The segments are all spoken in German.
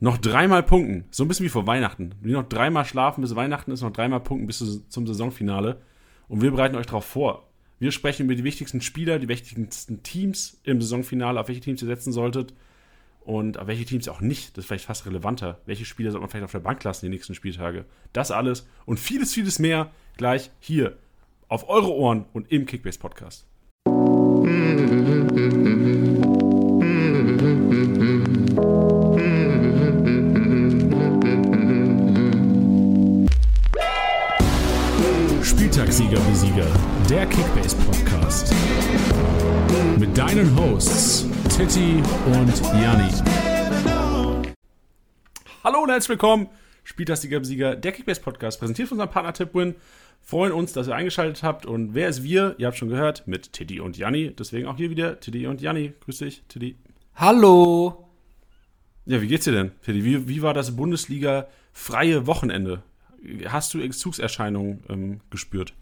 noch dreimal punkten. So ein bisschen wie vor Weihnachten. Wie noch dreimal schlafen bis Weihnachten ist, noch dreimal punkten bis zum Saisonfinale. Und wir bereiten euch darauf vor. Wir sprechen über die wichtigsten Spieler, die wichtigsten Teams im Saisonfinale, auf welche Teams ihr setzen solltet und auf welche Teams auch nicht. Das ist vielleicht fast relevanter. Welche Spieler sollte man vielleicht auf der Bank lassen die nächsten Spieltage? Das alles und vieles, vieles mehr gleich hier auf eure Ohren und im Kickbase Podcast. Spieltagssieger Besieger, der Kickbase Podcast. Mit deinen Hosts Titti und Janni. Hallo und herzlich willkommen, Spieltagssieger Besieger, der Kickbase Podcast, präsentiert von unserem Partner Tipwin. Freuen uns, dass ihr eingeschaltet habt. Und wer ist wir? Ihr habt schon gehört, mit Tiddy und Janni. Deswegen auch hier wieder Tiddy und Janni. Grüß dich, Tiddy. Hallo. Ja, wie geht's dir denn, Tiddy? Wie, wie war das Bundesliga-freie Wochenende? Hast du Entzugserscheinungen ähm, gespürt?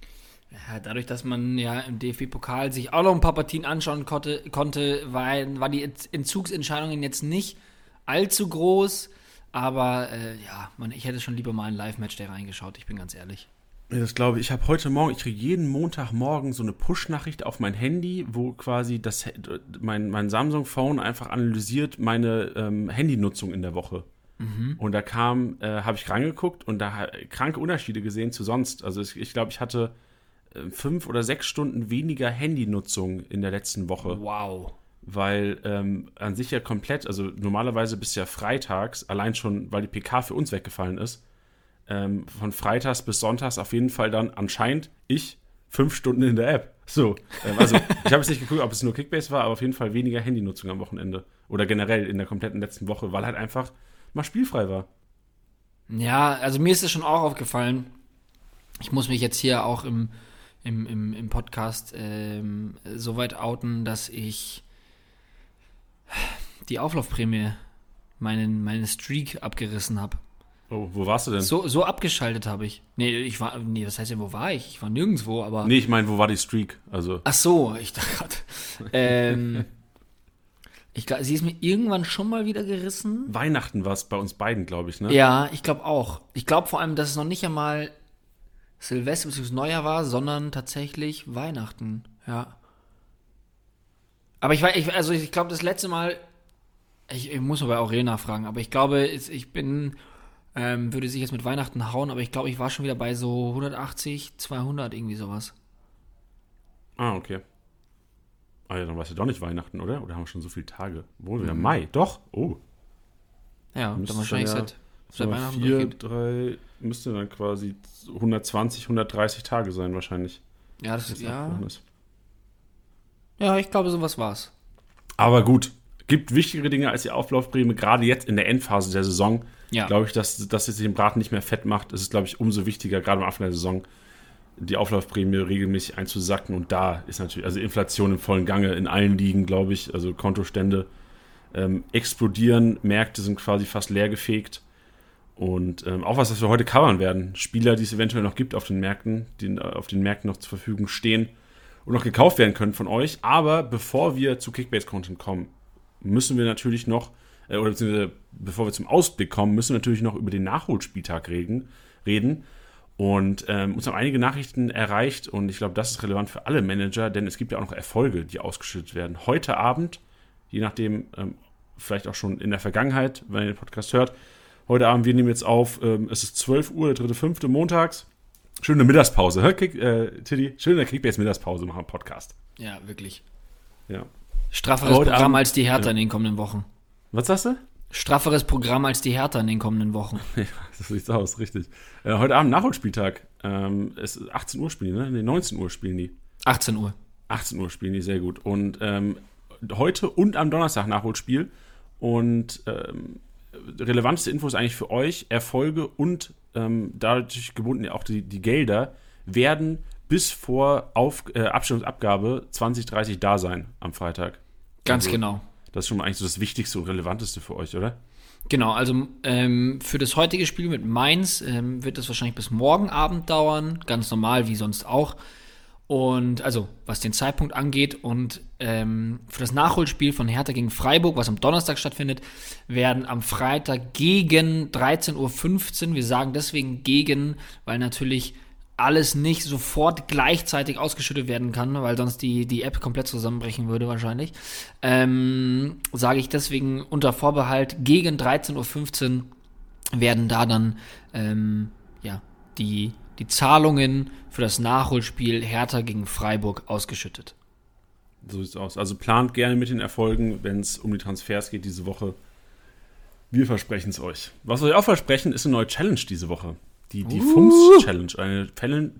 Ja, dadurch, dass man ja im DFB-Pokal sich auch noch ein paar Partien anschauen konnte, konnte war, war die Entzugsentscheidungen jetzt nicht allzu groß. Aber äh, ja, man, ich hätte schon lieber mal ein Live-Match da reingeschaut, ich bin ganz ehrlich. Das glaube ich. Ich habe heute Morgen, ich kriege jeden Montagmorgen so eine Push-Nachricht auf mein Handy, wo quasi das, mein, mein Samsung-Phone einfach analysiert meine ähm, Handynutzung in der Woche. Mhm. Und da kam, äh, habe ich reingeguckt und da kranke Unterschiede gesehen zu sonst. Also ich, glaube, ich hatte äh, fünf oder sechs Stunden weniger Handynutzung in der letzten Woche. Wow. Weil ähm, an sich ja komplett, also normalerweise bis ja freitags, allein schon, weil die PK für uns weggefallen ist, ähm, von freitags bis sonntags auf jeden Fall dann anscheinend ich fünf Stunden in der App. So, ähm, also ich habe jetzt nicht geguckt, ob es nur Kickbase war, aber auf jeden Fall weniger Handynutzung am Wochenende. Oder generell in der kompletten letzten Woche, weil halt einfach mal spielfrei war. Ja, also mir ist es schon auch aufgefallen. Ich muss mich jetzt hier auch im, im, im, im Podcast ähm, so weit outen, dass ich die Auflaufprämie, meinen, meinen Streak abgerissen habe. Oh, wo warst du denn? So, so abgeschaltet habe ich. Nee, ich war, nee, was heißt denn, wo war ich? Ich war nirgendwo, aber. Nee, ich meine, wo war die Streak? Also. Ach so, ich dachte gerade. ähm, ich glaube, sie ist mir irgendwann schon mal wieder gerissen. Weihnachten war es bei uns beiden, glaube ich, ne? Ja, ich glaube auch. Ich glaube vor allem, dass es noch nicht einmal Silvester bzw. Neujahr war, sondern tatsächlich Weihnachten. Ja. Aber ich war, ich, also ich glaube, das letzte Mal, ich, ich muss mal bei Aurel nachfragen, aber ich glaube, ich bin ähm, würde sich jetzt mit Weihnachten hauen, aber ich glaube, ich war schon wieder bei so 180, 200, irgendwie sowas. Ah, okay. Ah ja, dann war es ja doch nicht Weihnachten, oder? Oder haben wir schon so viele Tage? Wohl wieder mhm. Mai, doch. Oh. Ja, dann wahrscheinlich dann ja, seit, seit Weihnachten. 4, 3, müsste dann quasi 120, 130 Tage sein, wahrscheinlich. Ja, das ist, ja. Ja, ich glaube, sowas war's. Aber gut, gibt wichtigere Dinge als die Auflaufprämie, gerade jetzt in der Endphase der Saison ja. glaube ich, dass, dass es sich den Braten nicht mehr fett macht. Es ist, glaube ich, umso wichtiger, gerade am Anfang der Saison, die Auflaufprämie regelmäßig einzusacken. Und da ist natürlich, also Inflation im vollen Gange in allen Ligen, glaube ich, also Kontostände ähm, explodieren, Märkte sind quasi fast leergefegt. Und ähm, auch was, was wir heute covern werden. Spieler, die es eventuell noch gibt auf den Märkten, die auf den Märkten noch zur Verfügung stehen und noch gekauft werden können von euch. Aber bevor wir zu Kickbase-Content kommen, müssen wir natürlich noch äh, oder beziehungsweise bevor wir zum Ausblick kommen, müssen wir natürlich noch über den Nachholspieltag reden. reden. Und ähm, uns haben einige Nachrichten erreicht und ich glaube, das ist relevant für alle Manager, denn es gibt ja auch noch Erfolge, die ausgeschüttet werden. Heute Abend, je nachdem, ähm, vielleicht auch schon in der Vergangenheit, wenn ihr den Podcast hört, heute Abend, wir nehmen jetzt auf, ähm, es ist 12 Uhr, der dritte, fünfte, montags. Schöne Mittagspause, hä, Kick, äh, Tiddy? Schöne Kickbase-Mittagspause machen Podcast. Ja, wirklich. Ja. Strafferes Programm Abend, als die Hertha ja. in den kommenden Wochen. Was sagst du? Strafferes Programm als die Hertha in den kommenden Wochen. Ja, so sieht's aus, richtig. Äh, heute Abend Nachholspieltag. Ähm, es ist 18 Uhr spielen, ne? Ne, 19 Uhr spielen die. 18 Uhr. 18 Uhr spielen die, sehr gut. Und ähm, heute und am Donnerstag Nachholspiel. Und ähm, relevanteste Infos eigentlich für euch, Erfolge und ähm, dadurch gebunden auch die, die Gelder werden bis vor Auf, äh, Abstimmungsabgabe 2030 da sein am Freitag. Ganz also, genau. Das ist schon eigentlich so das Wichtigste und Relevanteste für euch, oder? Genau, also ähm, für das heutige Spiel mit Mainz ähm, wird es wahrscheinlich bis morgen Abend dauern, ganz normal wie sonst auch. Und also, was den Zeitpunkt angeht und ähm, für das Nachholspiel von Hertha gegen Freiburg, was am Donnerstag stattfindet, werden am Freitag gegen 13.15 Uhr, wir sagen deswegen gegen, weil natürlich alles nicht sofort gleichzeitig ausgeschüttet werden kann, weil sonst die, die App komplett zusammenbrechen würde wahrscheinlich, ähm, sage ich deswegen unter Vorbehalt, gegen 13.15 Uhr werden da dann ähm, ja, die, die Zahlungen für das Nachholspiel Hertha gegen Freiburg ausgeschüttet. So sieht's aus. Also plant gerne mit den Erfolgen, wenn es um die Transfers geht diese Woche. Wir versprechen es euch. Was wir euch auch versprechen, ist eine neue Challenge diese Woche. Die, die uh. FUMS Challenge, eine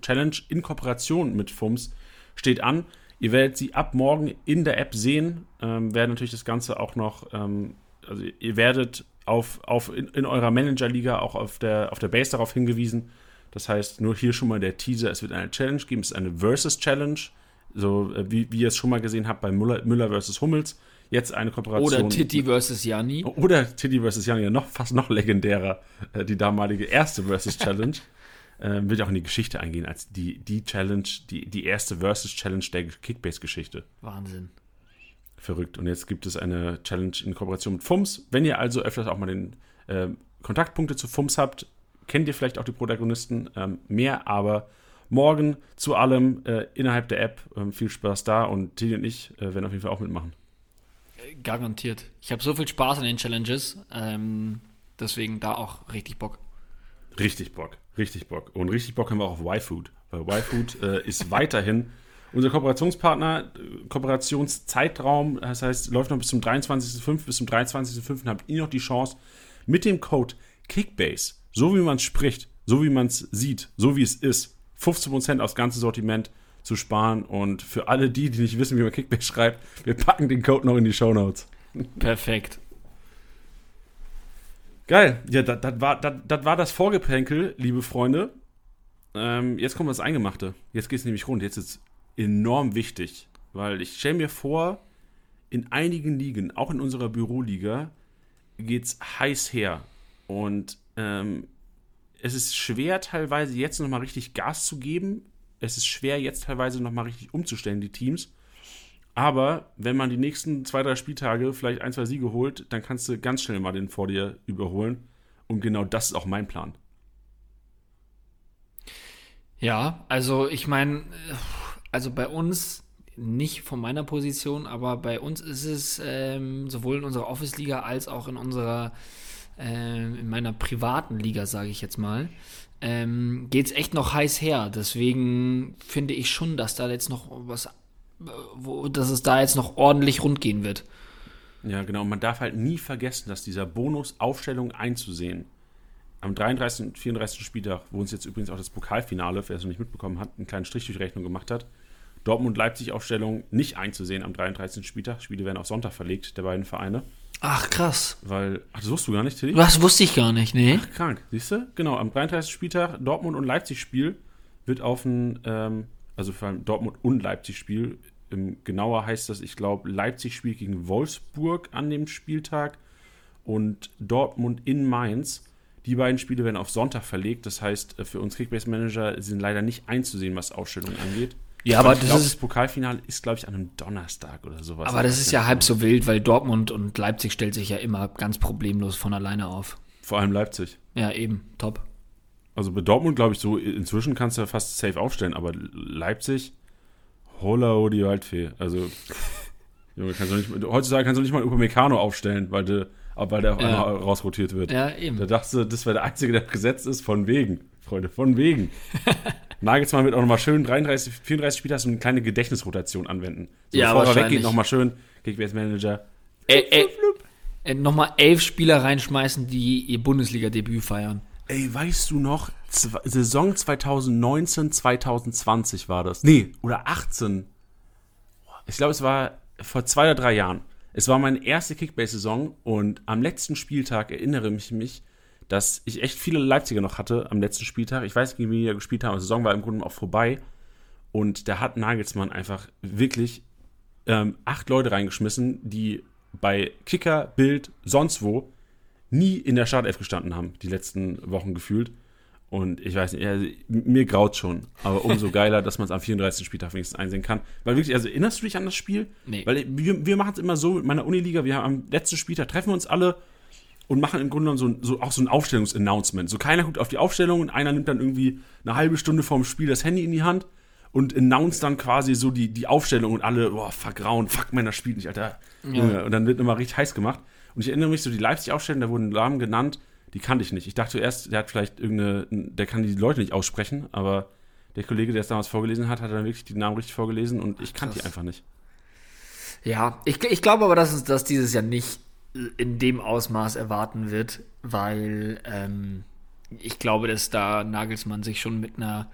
Challenge in Kooperation mit FUMS, steht an. Ihr werdet sie ab morgen in der App sehen. Ähm, werden natürlich das Ganze auch noch, ähm, also ihr werdet auf, auf in, in eurer Managerliga auch auf der, auf der Base darauf hingewiesen. Das heißt, nur hier schon mal der Teaser, es wird eine Challenge geben, es ist eine Versus Challenge, so äh, wie, wie ihr es schon mal gesehen habt bei Müller, Müller versus Hummels. Jetzt eine Kooperation. Oder Titi versus Janni. Oder Titi versus Janni, ja noch, fast noch legendärer, äh, die damalige erste Versus Challenge. äh, wird auch in die Geschichte eingehen als die, die Challenge, die, die erste Versus Challenge der Kickbase-Geschichte. Wahnsinn. Verrückt. Und jetzt gibt es eine Challenge in Kooperation mit FUMS. Wenn ihr also öfters auch mal den äh, Kontaktpunkte zu FUMS habt, kennt ihr vielleicht auch die Protagonisten. Ähm, mehr aber morgen zu allem äh, innerhalb der App. Ähm, viel Spaß da und Tilly und ich äh, werden auf jeden Fall auch mitmachen. Garantiert. Ich habe so viel Spaß an den Challenges. Ähm, deswegen da auch richtig Bock. Richtig Bock. Richtig Bock. Und richtig Bock haben wir auch auf Y-Food. Weil Y-Food äh, ist weiterhin unser Kooperationspartner, Kooperationszeitraum, das heißt, läuft noch bis zum 23.05. Bis zum 23.05. habt ihr noch die Chance, mit dem Code Kickbase, so wie man es spricht, so wie man es sieht, so wie es ist, 15% aufs ganze Sortiment zu sparen. Und für alle die, die nicht wissen, wie man Kickbase schreibt, wir packen den Code noch in die Show Notes. Perfekt. Geil. Ja, das war, war das Vorgeplänkel, liebe Freunde. Ähm, jetzt kommt das Eingemachte. Jetzt geht es nämlich rund. Jetzt ist enorm wichtig, weil ich stelle mir vor, in einigen Ligen, auch in unserer Büroliga, geht es heiß her. Und ähm, es ist schwer, teilweise jetzt nochmal richtig Gas zu geben. Es ist schwer, jetzt teilweise nochmal richtig umzustellen, die Teams. Aber wenn man die nächsten zwei, drei Spieltage vielleicht ein, zwei Siege holt, dann kannst du ganz schnell mal den vor dir überholen. Und genau das ist auch mein Plan. Ja, also ich meine, also bei uns nicht von meiner Position, aber bei uns ist es ähm, sowohl in unserer Office-Liga als auch in unserer, äh, in meiner privaten Liga, sage ich jetzt mal, ähm, geht es echt noch heiß her. Deswegen finde ich schon, dass da jetzt noch was, wo, dass es da jetzt noch ordentlich rund gehen wird. Ja, genau. Man darf halt nie vergessen, dass dieser Bonus Aufstellung einzusehen am 33. und 34. Spieltag, wo uns jetzt übrigens auch das Pokalfinale, wer es noch nicht mitbekommen hat, einen kleinen Strich durch Rechnung gemacht hat, Dortmund-Leipzig-Aufstellung nicht einzusehen am 33. Spieltag. Spiele werden auf Sonntag verlegt, der beiden Vereine. Ach, krass. Weil, ach, das wusstest du gar nicht, Tilly? Das wusste ich gar nicht, nee. Ach, krank. Siehst du? Genau, am 33. Spieltag Dortmund- und Leipzig-Spiel wird auf ein, ähm, also vor allem Dortmund- und Leipzig-Spiel, ähm, genauer heißt das, ich glaube, Leipzig spielt gegen Wolfsburg an dem Spieltag und Dortmund in Mainz. Die beiden Spiele werden auf Sonntag verlegt. Das heißt, äh, für uns Kickbase-Manager sind leider nicht einzusehen, was Ausstellungen angeht. Ja, aber das, glaub, ist, das Pokalfinale ist, glaube ich, an einem Donnerstag oder sowas. Aber das ist ja halb so wild, weil Dortmund und Leipzig stellt sich ja immer ganz problemlos von alleine auf. Vor allem Leipzig. Ja, eben, top. Also bei Dortmund, glaube ich, so inzwischen kannst du ja fast safe aufstellen, aber Leipzig, holla die Waldfee. Also, Junge, kannst du nicht, heutzutage kannst du nicht mal Upamecano aufstellen, weil du aber weil der auf einmal rausrotiert wird. Ja, eben. Da dachte du, das wäre der Einzige, der gesetzt ist, von wegen, Freunde, von wegen. Nagelsmann wird auch nochmal schön 33, 34 Spieler so eine kleine Gedächtnisrotation anwenden. So, ja, bevor er weggeht, nochmal schön Kickbase-Manager. Ey, ey, ey, nochmal elf Spieler reinschmeißen, die ihr Bundesliga-Debüt feiern. Ey, weißt du noch, Saison 2019, 2020 war das. Nee, oder 18. Ich glaube, es war vor zwei oder drei Jahren. Es war meine erste Kickbase-Saison und am letzten Spieltag erinnere ich mich, dass ich echt viele Leipziger noch hatte am letzten Spieltag. Ich weiß nicht, wie wir gespielt haben, die Saison war im Grunde auch vorbei. Und da hat Nagelsmann einfach wirklich ähm, acht Leute reingeschmissen, die bei Kicker, Bild, sonst wo nie in der Startelf gestanden haben, die letzten Wochen gefühlt. Und ich weiß nicht, also, mir graut schon. Aber umso geiler, dass man es am 34. Spieltag wenigstens einsehen kann. Weil wirklich, also erinnerst du dich an das Spiel? Nee. Weil wir, wir machen es immer so mit meiner Uniliga, wir haben am letzten Spieltag treffen wir uns alle und machen im Grunde genommen so, so auch so ein Aufstellungsannouncement. So keiner guckt auf die Aufstellung und einer nimmt dann irgendwie eine halbe Stunde vorm Spiel das Handy in die Hand und announced dann quasi so die, die Aufstellung und alle, boah, vergrauen, fuck, man, das spielt nicht, Alter. Ja. Und dann wird immer richtig heiß gemacht. Und ich erinnere mich so, die Leipzig-Aufstellung, da wurden Namen genannt, die kannte ich nicht. Ich dachte erst, der hat vielleicht irgendeine, der kann die Leute nicht aussprechen, aber der Kollege, der es damals vorgelesen hat, hat dann wirklich die Namen richtig vorgelesen und ich kannte die einfach nicht. Ja, ich, ich glaube aber, dass es das dieses Jahr nicht in dem Ausmaß erwarten wird, weil ähm, ich glaube, dass da Nagelsmann sich schon mit einer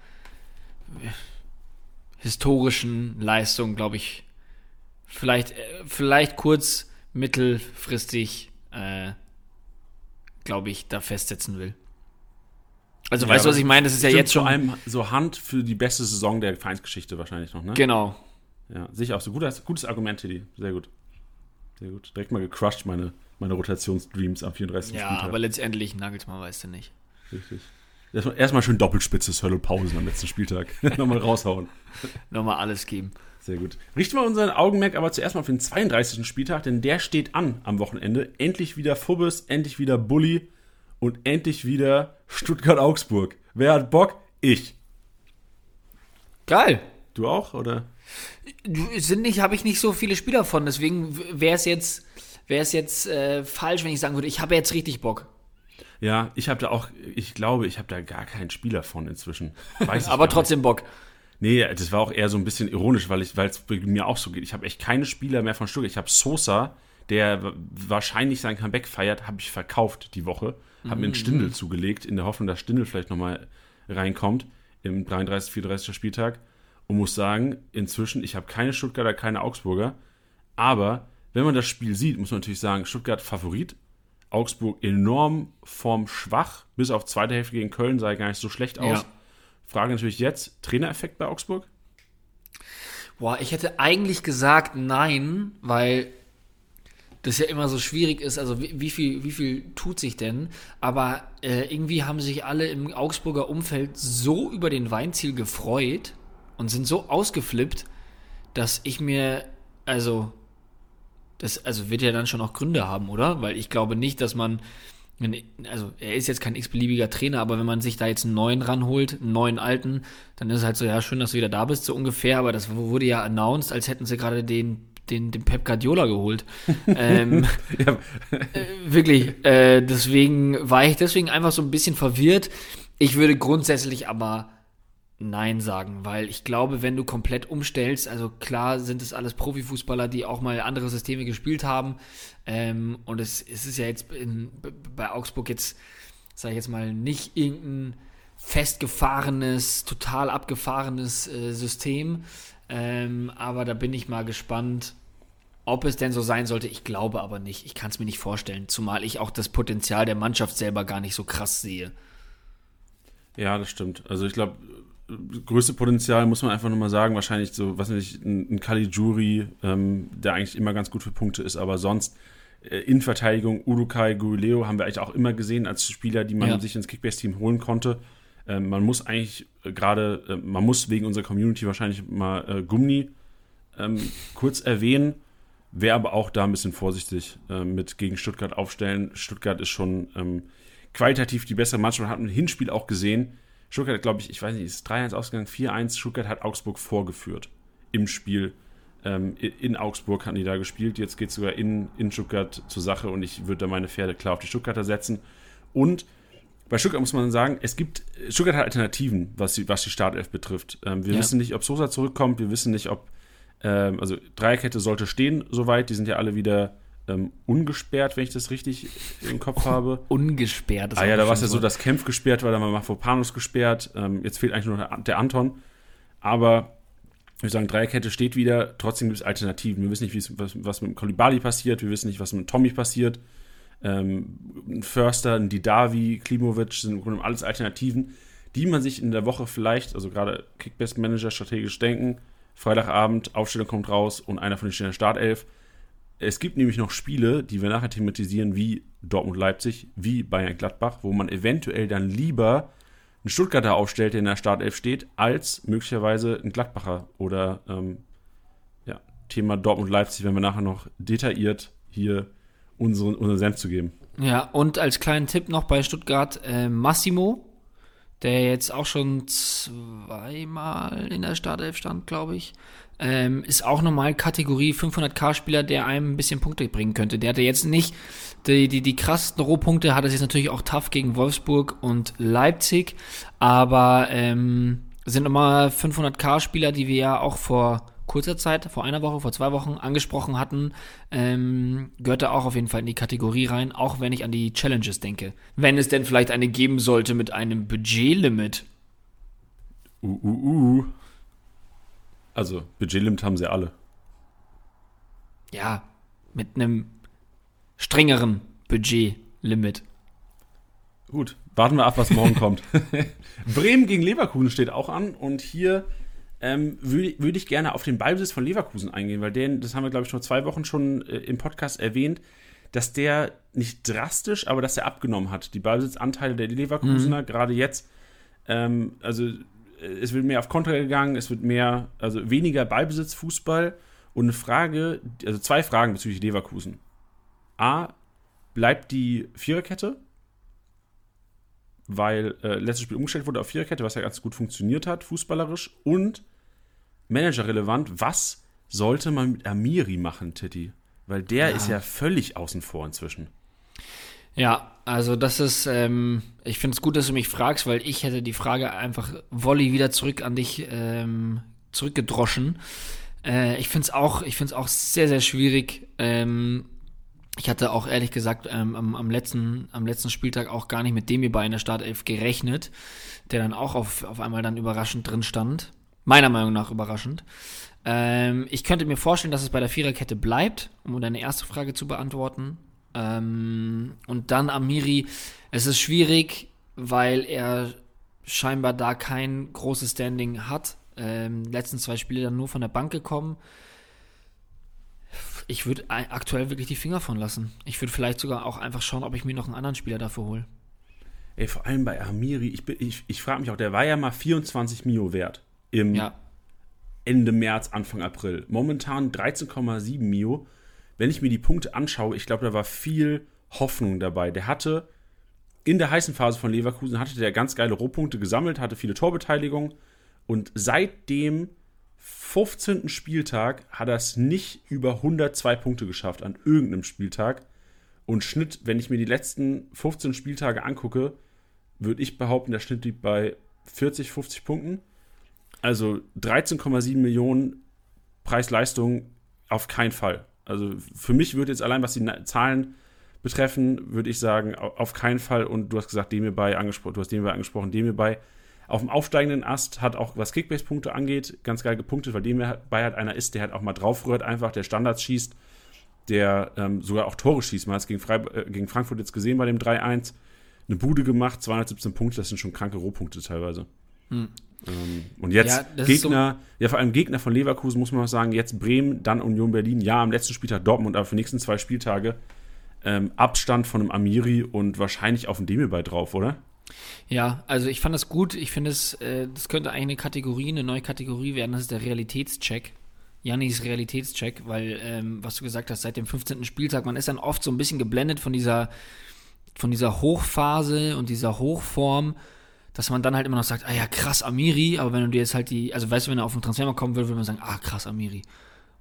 historischen Leistung, glaube ich, vielleicht, äh, vielleicht kurz, mittelfristig, äh, glaube ich, da festsetzen will. Also, ja, weißt du, was ich meine? Das ist ja jetzt schon. Vor allem so Hand für die beste Saison der Vereinsgeschichte wahrscheinlich noch, ne? Genau. Ja, sicher auch so. Gutes, gutes Argument, Teddy. Sehr gut. Sehr gut. Direkt mal gecrushed, meine, meine Rotationsdreams am 34. Ja, Spieltag. aber letztendlich Nagelsmann weißt du nicht. Richtig. Erstmal, erstmal schön Doppelspitze, Hölle und Pausen am letzten Spieltag. Nochmal raushauen. Nochmal alles geben. Sehr gut. Richten wir unseren Augenmerk aber zuerst mal auf den 32. Spieltag, denn der steht an am Wochenende. Endlich wieder Fubbes, endlich wieder Bully und endlich wieder Stuttgart-Augsburg. Wer hat Bock? Ich. Geil. Du auch, oder? Sind nicht, habe ich nicht so viele Spieler von, deswegen wäre es jetzt, wäre es jetzt äh, falsch, wenn ich sagen würde, ich habe jetzt richtig Bock. Ja, ich habe da auch, ich glaube, ich habe da gar keinen Spieler von inzwischen. Aber trotzdem Bock. Nee, das war auch eher so ein bisschen ironisch, weil es mir auch so geht. Ich habe echt keine Spieler mehr von Stuttgart. Ich habe Sosa, der wahrscheinlich sein Comeback feiert, habe ich verkauft die Woche. Habe mhm. mir einen Stindel zugelegt, in der Hoffnung, dass Stindel vielleicht nochmal reinkommt im 33, 34. Spieltag. Und muss sagen, inzwischen, ich habe keine Stuttgarter, keine Augsburger. Aber wenn man das Spiel sieht, muss man natürlich sagen, Stuttgart Favorit, Augsburg enorm formschwach, bis auf zweite Hälfte gegen Köln sah gar nicht so schlecht aus. Ja. Frage natürlich jetzt, Trainereffekt bei Augsburg? Boah, ich hätte eigentlich gesagt nein, weil das ja immer so schwierig ist, also wie, wie, viel, wie viel tut sich denn? Aber äh, irgendwie haben sich alle im Augsburger Umfeld so über den Weinziel gefreut und sind so ausgeflippt, dass ich mir, also das also wird ja dann schon auch Gründe haben, oder? Weil ich glaube nicht, dass man, also er ist jetzt kein x-beliebiger Trainer, aber wenn man sich da jetzt einen neuen ranholt, einen neuen alten, dann ist es halt so, ja, schön, dass du wieder da bist, so ungefähr, aber das wurde ja announced, als hätten sie gerade den den, den Pep Guardiola geholt. ähm, ja. äh, wirklich. Äh, deswegen war ich deswegen einfach so ein bisschen verwirrt. Ich würde grundsätzlich aber Nein sagen, weil ich glaube, wenn du komplett umstellst, also klar sind es alles Profifußballer, die auch mal andere Systeme gespielt haben. Ähm, und es, es, ist ja jetzt in, bei Augsburg jetzt, sage ich jetzt mal, nicht irgendein festgefahrenes, total abgefahrenes äh, System. Ähm, aber da bin ich mal gespannt, ob es denn so sein sollte. Ich glaube aber nicht. Ich kann es mir nicht vorstellen, zumal ich auch das Potenzial der Mannschaft selber gar nicht so krass sehe. Ja, das stimmt. Also ich glaube, größte Potenzial, muss man einfach nochmal sagen, wahrscheinlich so, was nicht, ein, ein Caligiuri, ähm, der eigentlich immer ganz gut für Punkte ist, aber sonst äh, in Verteidigung, Urukai, Guileo haben wir eigentlich auch immer gesehen als Spieler, die man ja. sich ins Kickbase-Team holen konnte. Ähm, man muss eigentlich äh, gerade, äh, man muss wegen unserer Community wahrscheinlich mal äh, Gumni ähm, kurz erwähnen, wäre aber auch da ein bisschen vorsichtig äh, mit gegen Stuttgart aufstellen. Stuttgart ist schon ähm, qualitativ die bessere Mannschaft, man hat im Hinspiel auch gesehen, Stuttgart, glaube ich, ich weiß nicht, ist 3-1 ausgegangen, 4-1. Stuttgart hat Augsburg vorgeführt im Spiel. Ähm, in Augsburg hatten die da gespielt. Jetzt geht es sogar in, in Stuttgart zur Sache und ich würde da meine Pferde klar auf die Stuttgarter setzen. Und bei Stuttgart muss man sagen, es gibt, Stuttgart hat Alternativen, was die, was die Startelf betrifft. Ähm, wir ja. wissen nicht, ob Sosa zurückkommt, wir wissen nicht, ob, ähm, also Dreierkette sollte stehen soweit, die sind ja alle wieder ähm, ungesperrt, wenn ich das richtig im Kopf habe. Ungesperrt. Das ah ja, da war es ja so, dass Kempf gesperrt war, dann war Mafropanus gesperrt. Ähm, jetzt fehlt eigentlich nur der, der Anton. Aber ich würde sagen, Dreierkette steht wieder. Trotzdem gibt es Alternativen. Wir wissen nicht, was, was mit Kolibali passiert. Wir wissen nicht, was mit Tommy passiert. Ähm, ein Förster, ein Didavi, Klimovic sind alles Alternativen, die man sich in der Woche vielleicht, also gerade Kickbest Manager strategisch denken. Freitagabend, Aufstellung kommt raus und einer von den in der Startelf es gibt nämlich noch Spiele, die wir nachher thematisieren, wie Dortmund-Leipzig, wie Bayern-Gladbach, wo man eventuell dann lieber einen Stuttgarter aufstellt, der in der Startelf steht, als möglicherweise ein Gladbacher oder ähm, ja, Thema Dortmund-Leipzig, wenn wir nachher noch detailliert hier unseren, unseren Senf zu geben. Ja, und als kleinen Tipp noch bei Stuttgart äh, Massimo, der jetzt auch schon zweimal in der Startelf stand, glaube ich. Ähm, ist auch nochmal Kategorie 500k-Spieler, der einem ein bisschen Punkte bringen könnte. Der hatte jetzt nicht die, die, die krassesten Rohpunkte, hat es jetzt natürlich auch tough gegen Wolfsburg und Leipzig, aber ähm, sind nochmal 500k-Spieler, die wir ja auch vor kurzer Zeit, vor einer Woche, vor zwei Wochen angesprochen hatten, ähm, gehört da auch auf jeden Fall in die Kategorie rein, auch wenn ich an die Challenges denke. Wenn es denn vielleicht eine geben sollte mit einem Budgetlimit. Uh, uh, uh. Also, Budgetlimit haben sie alle. Ja, mit einem strengeren Budgetlimit. Gut, warten wir ab, was morgen kommt. Bremen gegen Leverkusen steht auch an und hier ähm, würde würd ich gerne auf den Ballbesitz von Leverkusen eingehen, weil den, das haben wir, glaube ich, vor zwei Wochen schon äh, im Podcast erwähnt, dass der nicht drastisch, aber dass er abgenommen hat. Die Ballbesitzanteile der Leverkusener, mhm. gerade jetzt, ähm, also äh, es wird mehr auf Kontra gegangen, es wird mehr, also weniger Ballbesitz, Fußball und eine Frage, also zwei Fragen bezüglich Leverkusen. A, bleibt die Viererkette, weil äh, letztes Spiel umgestellt wurde auf Viererkette, was ja ganz gut funktioniert hat, fußballerisch und managerrelevant, was sollte man mit Amiri machen, Titi? Weil der ja. ist ja völlig außen vor inzwischen. Ja, also das ist, ähm, ich finde es gut, dass du mich fragst, weil ich hätte die Frage einfach Wolli wieder zurück an dich ähm, zurückgedroschen. Äh, ich finde es auch, ich auch sehr, sehr schwierig. Ähm, ich hatte auch ehrlich gesagt ähm, am, am, letzten, am letzten Spieltag auch gar nicht mit dem hierbei in der Startelf gerechnet, der dann auch auf, auf einmal dann überraschend drin stand. Meiner Meinung nach überraschend. Ähm, ich könnte mir vorstellen, dass es bei der Viererkette bleibt, um deine erste Frage zu beantworten. Ähm, und dann Amiri. Es ist schwierig, weil er scheinbar da kein großes Standing hat. Ähm, letzten zwei Spiele dann nur von der Bank gekommen. Ich würde aktuell wirklich die Finger von lassen. Ich würde vielleicht sogar auch einfach schauen, ob ich mir noch einen anderen Spieler dafür hole. Ey, vor allem bei Amiri, ich, ich, ich frage mich auch, der war ja mal 24 Mio wert im ja. Ende März, Anfang April. Momentan 13,7 Mio. Wenn ich mir die Punkte anschaue, ich glaube, da war viel Hoffnung dabei. Der hatte in der heißen Phase von Leverkusen hatte der ganz geile Rohpunkte gesammelt, hatte viele Torbeteiligungen und seit dem 15. Spieltag hat er es nicht über 102 Punkte geschafft an irgendeinem Spieltag und Schnitt, wenn ich mir die letzten 15 Spieltage angucke, würde ich behaupten, der Schnitt liegt bei 40, 50 Punkten. Also 13,7 Millionen Preis-Leistung auf keinen Fall. Also für mich würde jetzt allein, was die Zahlen betreffen, würde ich sagen, auf keinen Fall. Und du hast gesagt, dem hierbei angesprochen, du hast dem hierbei angesprochen, dem hierbei. Auf dem aufsteigenden Ast hat auch, was Kickbase-Punkte angeht, ganz geil gepunktet, weil dem hierbei halt einer ist, der halt auch mal draufrührt, einfach, der Standards schießt, der ähm, sogar auch Tore schießt. Man hat es gegen, äh, gegen Frankfurt jetzt gesehen bei dem 3-1. Eine Bude gemacht, 217 Punkte, das sind schon kranke Rohpunkte teilweise. Hm. Und jetzt ja, Gegner, so ja vor allem Gegner von Leverkusen muss man auch sagen, jetzt Bremen, dann Union Berlin, ja am letzten Spieltag Dortmund, aber für die nächsten zwei Spieltage ähm, Abstand von einem Amiri und wahrscheinlich auf dem Demirbay drauf, oder? Ja, also ich fand das gut. Ich finde es, äh, das könnte eigentlich eine Kategorie, eine neue Kategorie werden. Das ist der Realitätscheck. Jannis Realitätscheck, weil, ähm, was du gesagt hast, seit dem 15. Spieltag, man ist dann oft so ein bisschen geblendet von dieser, von dieser Hochphase und dieser Hochform dass man dann halt immer noch sagt, ah ja, krass Amiri, aber wenn du dir jetzt halt die, also weißt du, wenn er auf den Transfer kommen würde, würde man sagen, ah, krass Amiri.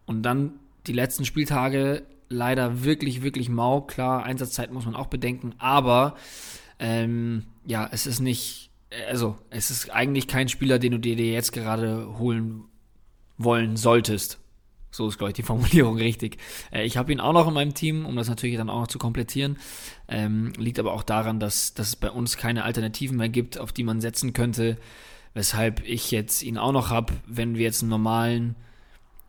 Und dann die letzten Spieltage leider wirklich, wirklich mau. Klar, Einsatzzeit muss man auch bedenken, aber ähm, ja, es ist nicht, also es ist eigentlich kein Spieler, den du dir jetzt gerade holen wollen solltest. So ist, glaube ich, die Formulierung richtig. Äh, ich habe ihn auch noch in meinem Team, um das natürlich dann auch noch zu komplettieren. Ähm, liegt aber auch daran, dass, dass es bei uns keine Alternativen mehr gibt, auf die man setzen könnte. Weshalb ich jetzt ihn auch noch habe, wenn wir jetzt einen normalen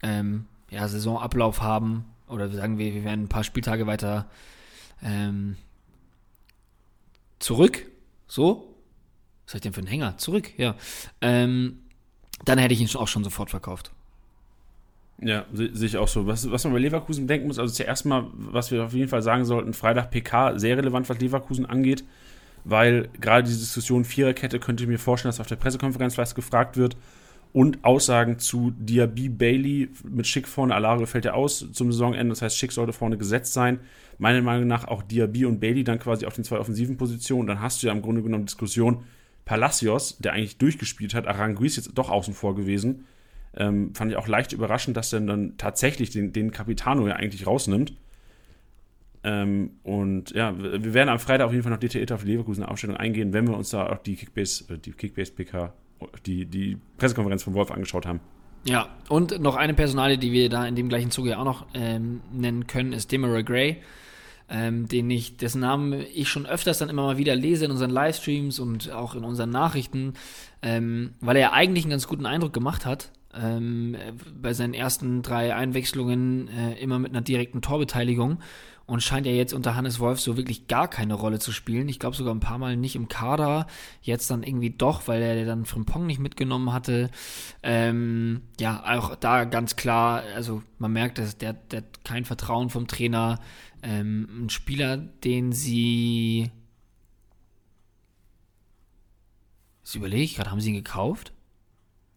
ähm, ja, Saisonablauf haben. Oder sagen wir, wir werden ein paar Spieltage weiter ähm, zurück. So? Was seid ihr denn für ein Hänger? Zurück, ja. Ähm, dann hätte ich ihn auch schon sofort verkauft. Ja, sehe ich auch so. Was, was man bei Leverkusen denken muss, also zuerst mal, was wir auf jeden Fall sagen sollten, Freitag PK, sehr relevant, was Leverkusen angeht. weil gerade diese Diskussion Viererkette könnte ich mir vorstellen, dass auf der Pressekonferenz vielleicht gefragt wird und Aussagen zu Diaby Bailey mit Schick vorne. Alario fällt ja aus zum Saisonende, das heißt, Schick sollte vorne gesetzt sein. Meiner Meinung nach auch Diaby und Bailey dann quasi auf den zwei offensiven Positionen. Dann hast du ja im Grunde genommen Diskussion Palacios, der eigentlich durchgespielt hat, Aranguiz jetzt doch außen vor gewesen. Ähm, fand ich auch leicht überraschend, dass er dann tatsächlich den, den Capitano ja eigentlich rausnimmt. Ähm, und ja, wir werden am Freitag auf jeden Fall noch detailliert auf die Leverkusen-Aufstellung eingehen, wenn wir uns da auch die Kickbase, äh, die Kickbase-PK, die, die Pressekonferenz von Wolf angeschaut haben. Ja, und noch eine Personale, die wir da in dem gleichen Zuge auch noch ähm, nennen können, ist Demarai Gray, ähm, den ich, dessen Namen ich schon öfters dann immer mal wieder lese in unseren Livestreams und auch in unseren Nachrichten, ähm, weil er ja eigentlich einen ganz guten Eindruck gemacht hat. Ähm, bei seinen ersten drei Einwechslungen äh, immer mit einer direkten Torbeteiligung und scheint ja jetzt unter Hannes Wolf so wirklich gar keine Rolle zu spielen. Ich glaube sogar ein paar Mal nicht im Kader, jetzt dann irgendwie doch, weil er dann Frimpong nicht mitgenommen hatte. Ähm, ja, auch da ganz klar, also man merkt, dass der, der hat kein Vertrauen vom Trainer. Ähm, ein Spieler, den sie. Das überlege ich gerade, haben sie ihn gekauft?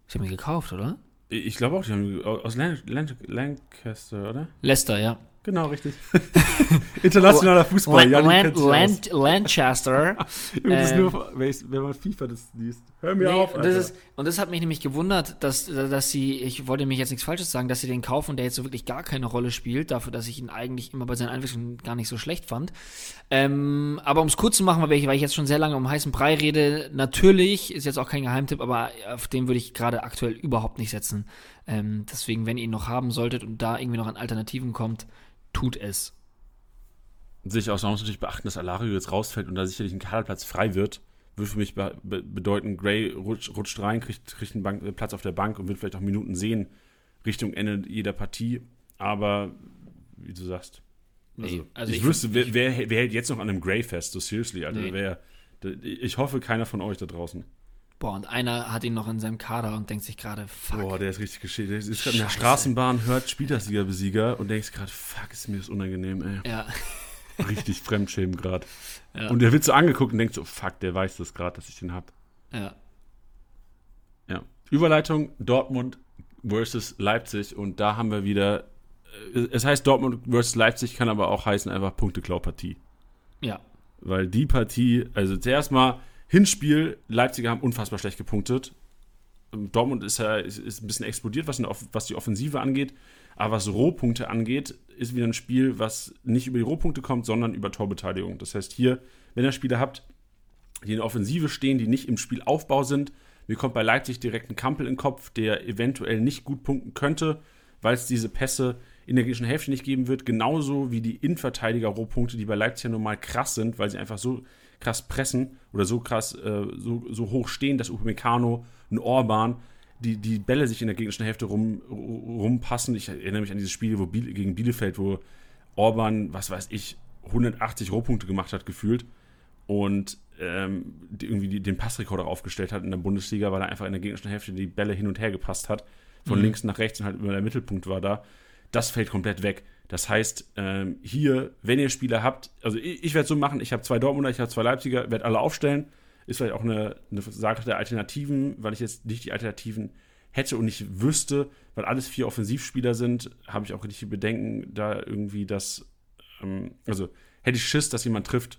Sie haben ihn gekauft, oder? Ich glaube auch, die haben aus Lancaster, oder? Leicester, ja. Genau, richtig. Internationaler Fußball. ja, Land, Land, Landchester. das ähm, nur, wenn man FIFA das liest. Hör mir nee, auf. Und das, ist, und das hat mich nämlich gewundert, dass, dass sie, ich wollte mich jetzt nichts Falsches sagen, dass sie den kaufen, der jetzt so wirklich gar keine Rolle spielt, dafür, dass ich ihn eigentlich immer bei seinen Einwechslungen gar nicht so schlecht fand. Ähm, aber um es kurz zu machen, weil ich, weil ich jetzt schon sehr lange um heißen Brei rede, natürlich, ist jetzt auch kein Geheimtipp, aber auf den würde ich gerade aktuell überhaupt nicht setzen. Ähm, deswegen, wenn ihr ihn noch haben solltet und da irgendwie noch an Alternativen kommt, tut es. Sich auch, man muss natürlich beachten, dass Alario jetzt rausfällt und da sicherlich ein Kaderplatz frei wird. Würde für mich be bedeuten, Gray rutscht, rutscht rein, kriegt, kriegt einen Bank, äh, Platz auf der Bank und wird vielleicht auch Minuten sehen Richtung Ende jeder Partie. Aber wie du sagst, also, also ich, ich, wüsste, wer, wer, wer, hält jetzt noch an einem Gray fest? So seriously, also nee. wer, ich hoffe, keiner von euch da draußen. Boah, und einer hat ihn noch in seinem Kader und denkt sich gerade, fuck. Boah, der ist richtig geschehen. Der ist gerade in der Straßenbahn, hört Spielersieger Besieger und denkt sich gerade, fuck, ist mir das unangenehm, ey. Ja. Richtig Fremdschämen gerade. Ja. Und der wird so angeguckt und denkt so, fuck, der weiß das gerade, dass ich den hab. Ja. Ja. Überleitung Dortmund versus Leipzig und da haben wir wieder, äh, es heißt Dortmund versus Leipzig, kann aber auch heißen einfach Punkteklau-Partie. Ja. Weil die Partie, also zuerst mal, Hinspiel, Leipziger haben unfassbar schlecht gepunktet. Dortmund ist ja ist, ist ein bisschen explodiert, was, was, die Offensive angeht. Aber was Rohpunkte angeht, ist wieder ein Spiel, was nicht über die Rohpunkte kommt, sondern über Torbeteiligung. Das heißt, hier, wenn ihr Spieler habt, die in der Offensive stehen, die nicht im Spielaufbau sind, mir kommt bei Leipzig direkt ein Kampel in den Kopf, der eventuell nicht gut punkten könnte, weil es diese Pässe in der gegnerischen Hälfte nicht geben wird. Genauso wie die Innenverteidiger-Rohpunkte, die bei Leipzig ja normal krass sind, weil sie einfach so krass pressen oder so krass, äh, so, so hoch stehen, dass Upamecano, ein Orban, die, die Bälle sich in der gegnerischen Hälfte rum, rumpassen. Ich erinnere mich an dieses Spiel wo Biel, gegen Bielefeld, wo Orban, was weiß ich, 180 Rohpunkte gemacht hat, gefühlt. Und ähm, irgendwie die, den Passrekorder aufgestellt hat in der Bundesliga, weil er einfach in der gegnerischen Hälfte die Bälle hin und her gepasst hat. Von mhm. links nach rechts und halt immer der Mittelpunkt war da. Das fällt komplett weg. Das heißt, ähm, hier, wenn ihr Spieler habt, also ich, ich werde es so machen, ich habe zwei Dortmunder, ich habe zwei Leipziger, werde alle aufstellen. Ist vielleicht auch eine, eine Sache der Alternativen, weil ich jetzt nicht die Alternativen hätte und nicht wüsste, weil alles vier Offensivspieler sind, habe ich auch richtig Bedenken, da irgendwie das, ähm, also hätte ich Schiss, dass jemand trifft,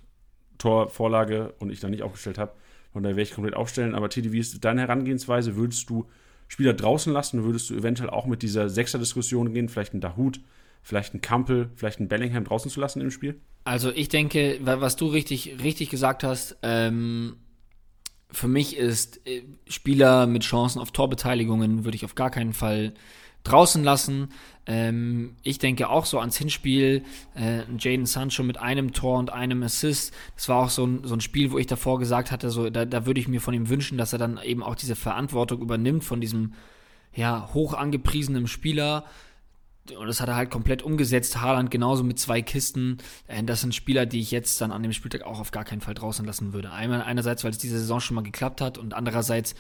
Tor, Vorlage und ich dann nicht aufgestellt habe. Von daher werde ich komplett aufstellen. Aber Titi, wie ist deine Herangehensweise? Würdest du Spieler draußen lassen? Würdest du eventuell auch mit dieser Sechser-Diskussion gehen? Vielleicht ein Dahut, vielleicht ein Kampel, vielleicht ein Bellingham draußen zu lassen im Spiel? Also ich denke, was du richtig, richtig gesagt hast, ähm, für mich ist äh, Spieler mit Chancen auf Torbeteiligungen würde ich auf gar keinen Fall draußen lassen. Ähm, ich denke auch so ans Hinspiel. Äh, Jaden Sancho mit einem Tor und einem Assist. Das war auch so ein, so ein Spiel, wo ich davor gesagt hatte, so, da, da würde ich mir von ihm wünschen, dass er dann eben auch diese Verantwortung übernimmt von diesem ja, hoch angepriesenen Spieler und das hat er halt komplett umgesetzt. Haaland genauso mit zwei Kisten. Äh, das sind Spieler, die ich jetzt dann an dem Spieltag auch auf gar keinen Fall draußen lassen würde. Einmal einerseits, weil es diese Saison schon mal geklappt hat und andererseits,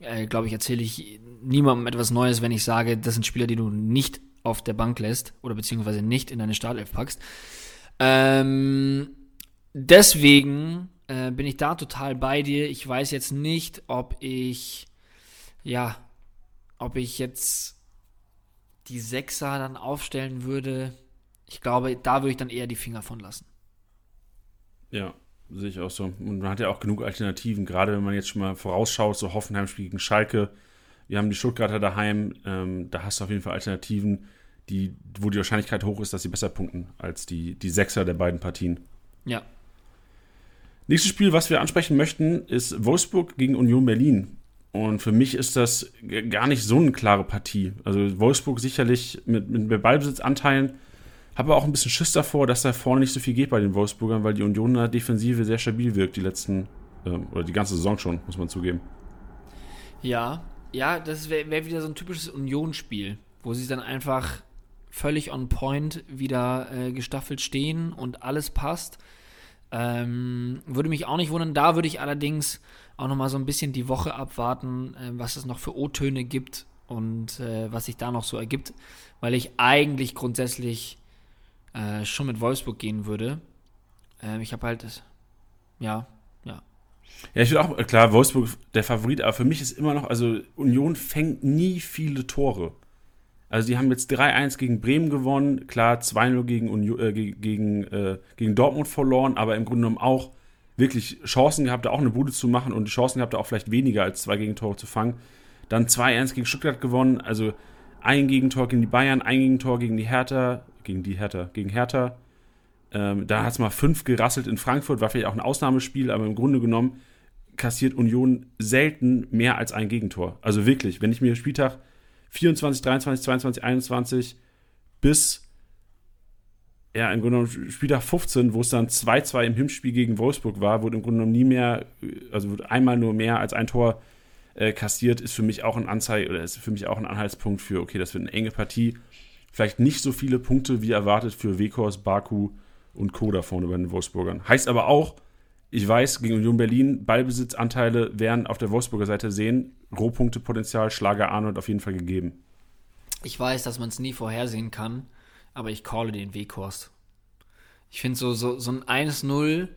äh, glaube ich, erzähle ich niemandem etwas Neues, wenn ich sage, das sind Spieler, die du nicht auf der Bank lässt oder beziehungsweise nicht in deine Startelf packst. Ähm, deswegen äh, bin ich da total bei dir. Ich weiß jetzt nicht, ob ich, ja, ob ich jetzt die Sechser dann aufstellen würde. Ich glaube, da würde ich dann eher die Finger von lassen. Ja, sehe ich auch so. Und man hat ja auch genug Alternativen, gerade wenn man jetzt schon mal vorausschaut, so Hoffenheim spielt gegen Schalke. Wir haben die Stuttgarter daheim, ähm, da hast du auf jeden Fall Alternativen, die, wo die Wahrscheinlichkeit hoch ist, dass sie besser punkten als die, die Sechser der beiden Partien. Ja. Nächstes Spiel, was wir ansprechen möchten, ist Wolfsburg gegen Union Berlin. Und für mich ist das gar nicht so eine klare Partie. Also Wolfsburg sicherlich mit, mit Ballbesitzanteilen habe auch ein bisschen Schiss davor, dass da vorne nicht so viel geht bei den Wolfsburgern, weil die Union der Defensive sehr stabil wirkt, die letzten, ähm, oder die ganze Saison schon, muss man zugeben. Ja, ja, das wäre wär wieder so ein typisches Unionsspiel, wo sie dann einfach völlig on point wieder äh, gestaffelt stehen und alles passt. Ähm, würde mich auch nicht wundern. Da würde ich allerdings auch nochmal so ein bisschen die Woche abwarten, äh, was es noch für O-Töne gibt und äh, was sich da noch so ergibt, weil ich eigentlich grundsätzlich äh, schon mit Wolfsburg gehen würde. Ähm, ich habe halt, ja, ja. Ja, ich würde auch, klar, Wolfsburg der Favorit, aber für mich ist immer noch, also Union fängt nie viele Tore. Also die haben jetzt 3-1 gegen Bremen gewonnen, klar 2-0 gegen, äh, gegen, äh, gegen Dortmund verloren, aber im Grunde genommen auch wirklich Chancen gehabt, da auch eine Bude zu machen und die Chancen gehabt, da auch vielleicht weniger als zwei Gegentore zu fangen. Dann 2-1 gegen Stuttgart gewonnen, also ein Gegentor gegen die Bayern, ein Gegentor gegen die Hertha, gegen die Hertha, gegen Hertha. Ähm, da hat es mal fünf gerasselt in Frankfurt, war vielleicht auch ein Ausnahmespiel, aber im Grunde genommen kassiert Union selten mehr als ein Gegentor. Also wirklich, wenn ich mir Spieltag 24, 23, 22, 21 bis ja, im Grunde genommen Spieltag 15, wo es dann 2-2 im Hinspiel gegen Wolfsburg war, wurde im Grunde genommen nie mehr, also wurde einmal nur mehr als ein Tor äh, kassiert, ist für mich auch ein Anzeige oder ist für mich auch ein Anhaltspunkt für, okay, das wird eine enge Partie. Vielleicht nicht so viele Punkte wie erwartet für Wekors, Baku und Co. da vorne bei den Wolfsburgern. Heißt aber auch, ich weiß, gegen Union Berlin, Ballbesitzanteile werden auf der Wolfsburger Seite sehen. Rohpunktepotenzial, Schlager Arnold auf jeden Fall gegeben. Ich weiß, dass man es nie vorhersehen kann, aber ich calle den Weghorst. Ich finde so, so, so ein 1-0,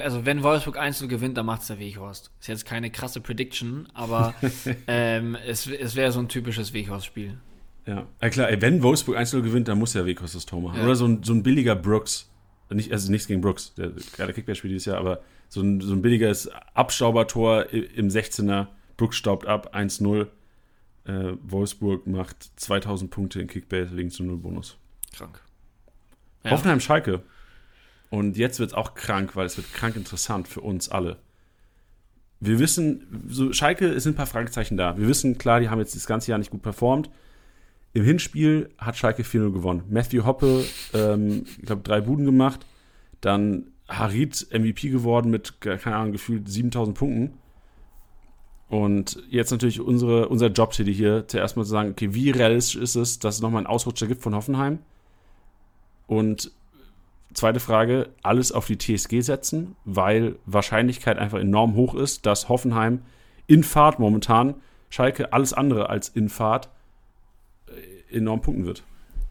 also wenn Wolfsburg 1-0 gewinnt, dann macht es der Weghorst. Ist jetzt keine krasse Prediction, aber ähm, es, es wäre so ein typisches Weghorst-Spiel. Ja, ja klar, ey, wenn Wolfsburg 1-0 gewinnt, dann muss der Weghorst das Tor machen. Ja. Oder so ein, so ein billiger Brooks. Nicht, also nichts gegen Brooks, der gerade Kickback-Spiel dieses Jahr, aber so ein, so ein billiges Abstaubertor im 16er. Brooks staubt ab, 1-0. Äh, Wolfsburg macht 2000 Punkte in Kickbase wegen zu 0 Bonus. Krank. Ja. Hoffenheim-Schalke. Und jetzt wird es auch krank, weil es wird krank interessant für uns alle. Wir wissen, so Schalke sind ein paar Fragezeichen da. Wir wissen, klar, die haben jetzt das ganze Jahr nicht gut performt. Im Hinspiel hat Schalke 4-0 gewonnen. Matthew Hoppe, ähm, ich glaube, drei Buden gemacht. Dann Harit MVP geworden mit, keine Ahnung, gefühlt 7000 Punkten. Und jetzt natürlich unsere, unser Job hier, zuerst mal zu sagen, okay, wie realistisch ist es, dass es nochmal einen Ausrutscher gibt von Hoffenheim? Und zweite Frage, alles auf die TSG setzen, weil Wahrscheinlichkeit einfach enorm hoch ist, dass Hoffenheim in Fahrt momentan, Schalke alles andere als in Fahrt, enorm punkten wird.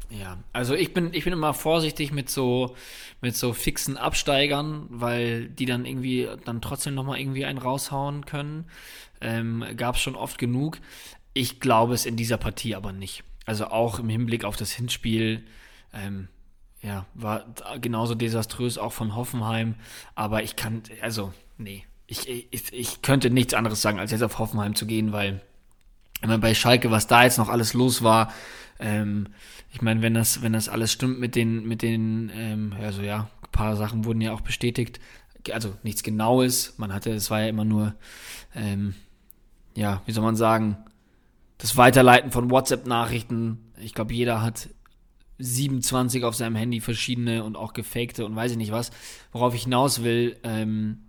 Ja, also ich bin, ich bin immer vorsichtig mit so, mit so fixen Absteigern, weil die dann irgendwie dann trotzdem nochmal irgendwie einen raushauen können. Ähm, Gab es schon oft genug. Ich glaube es in dieser Partie aber nicht. Also auch im Hinblick auf das Hinspiel, ähm, ja, war genauso desaströs auch von Hoffenheim. Aber ich kann, also, nee, ich, ich, ich könnte nichts anderes sagen, als jetzt auf Hoffenheim zu gehen, weil immer bei Schalke, was da jetzt noch alles los war, ähm, ich meine, wenn das, wenn das alles stimmt mit den, mit den, ähm, also ja, ein paar Sachen wurden ja auch bestätigt. Also nichts Genaues. Man hatte, es war ja immer nur, ähm, ja, wie soll man sagen, das Weiterleiten von WhatsApp-Nachrichten. Ich glaube, jeder hat 27 auf seinem Handy verschiedene und auch gefakte und weiß ich nicht was. Worauf ich hinaus will, ähm,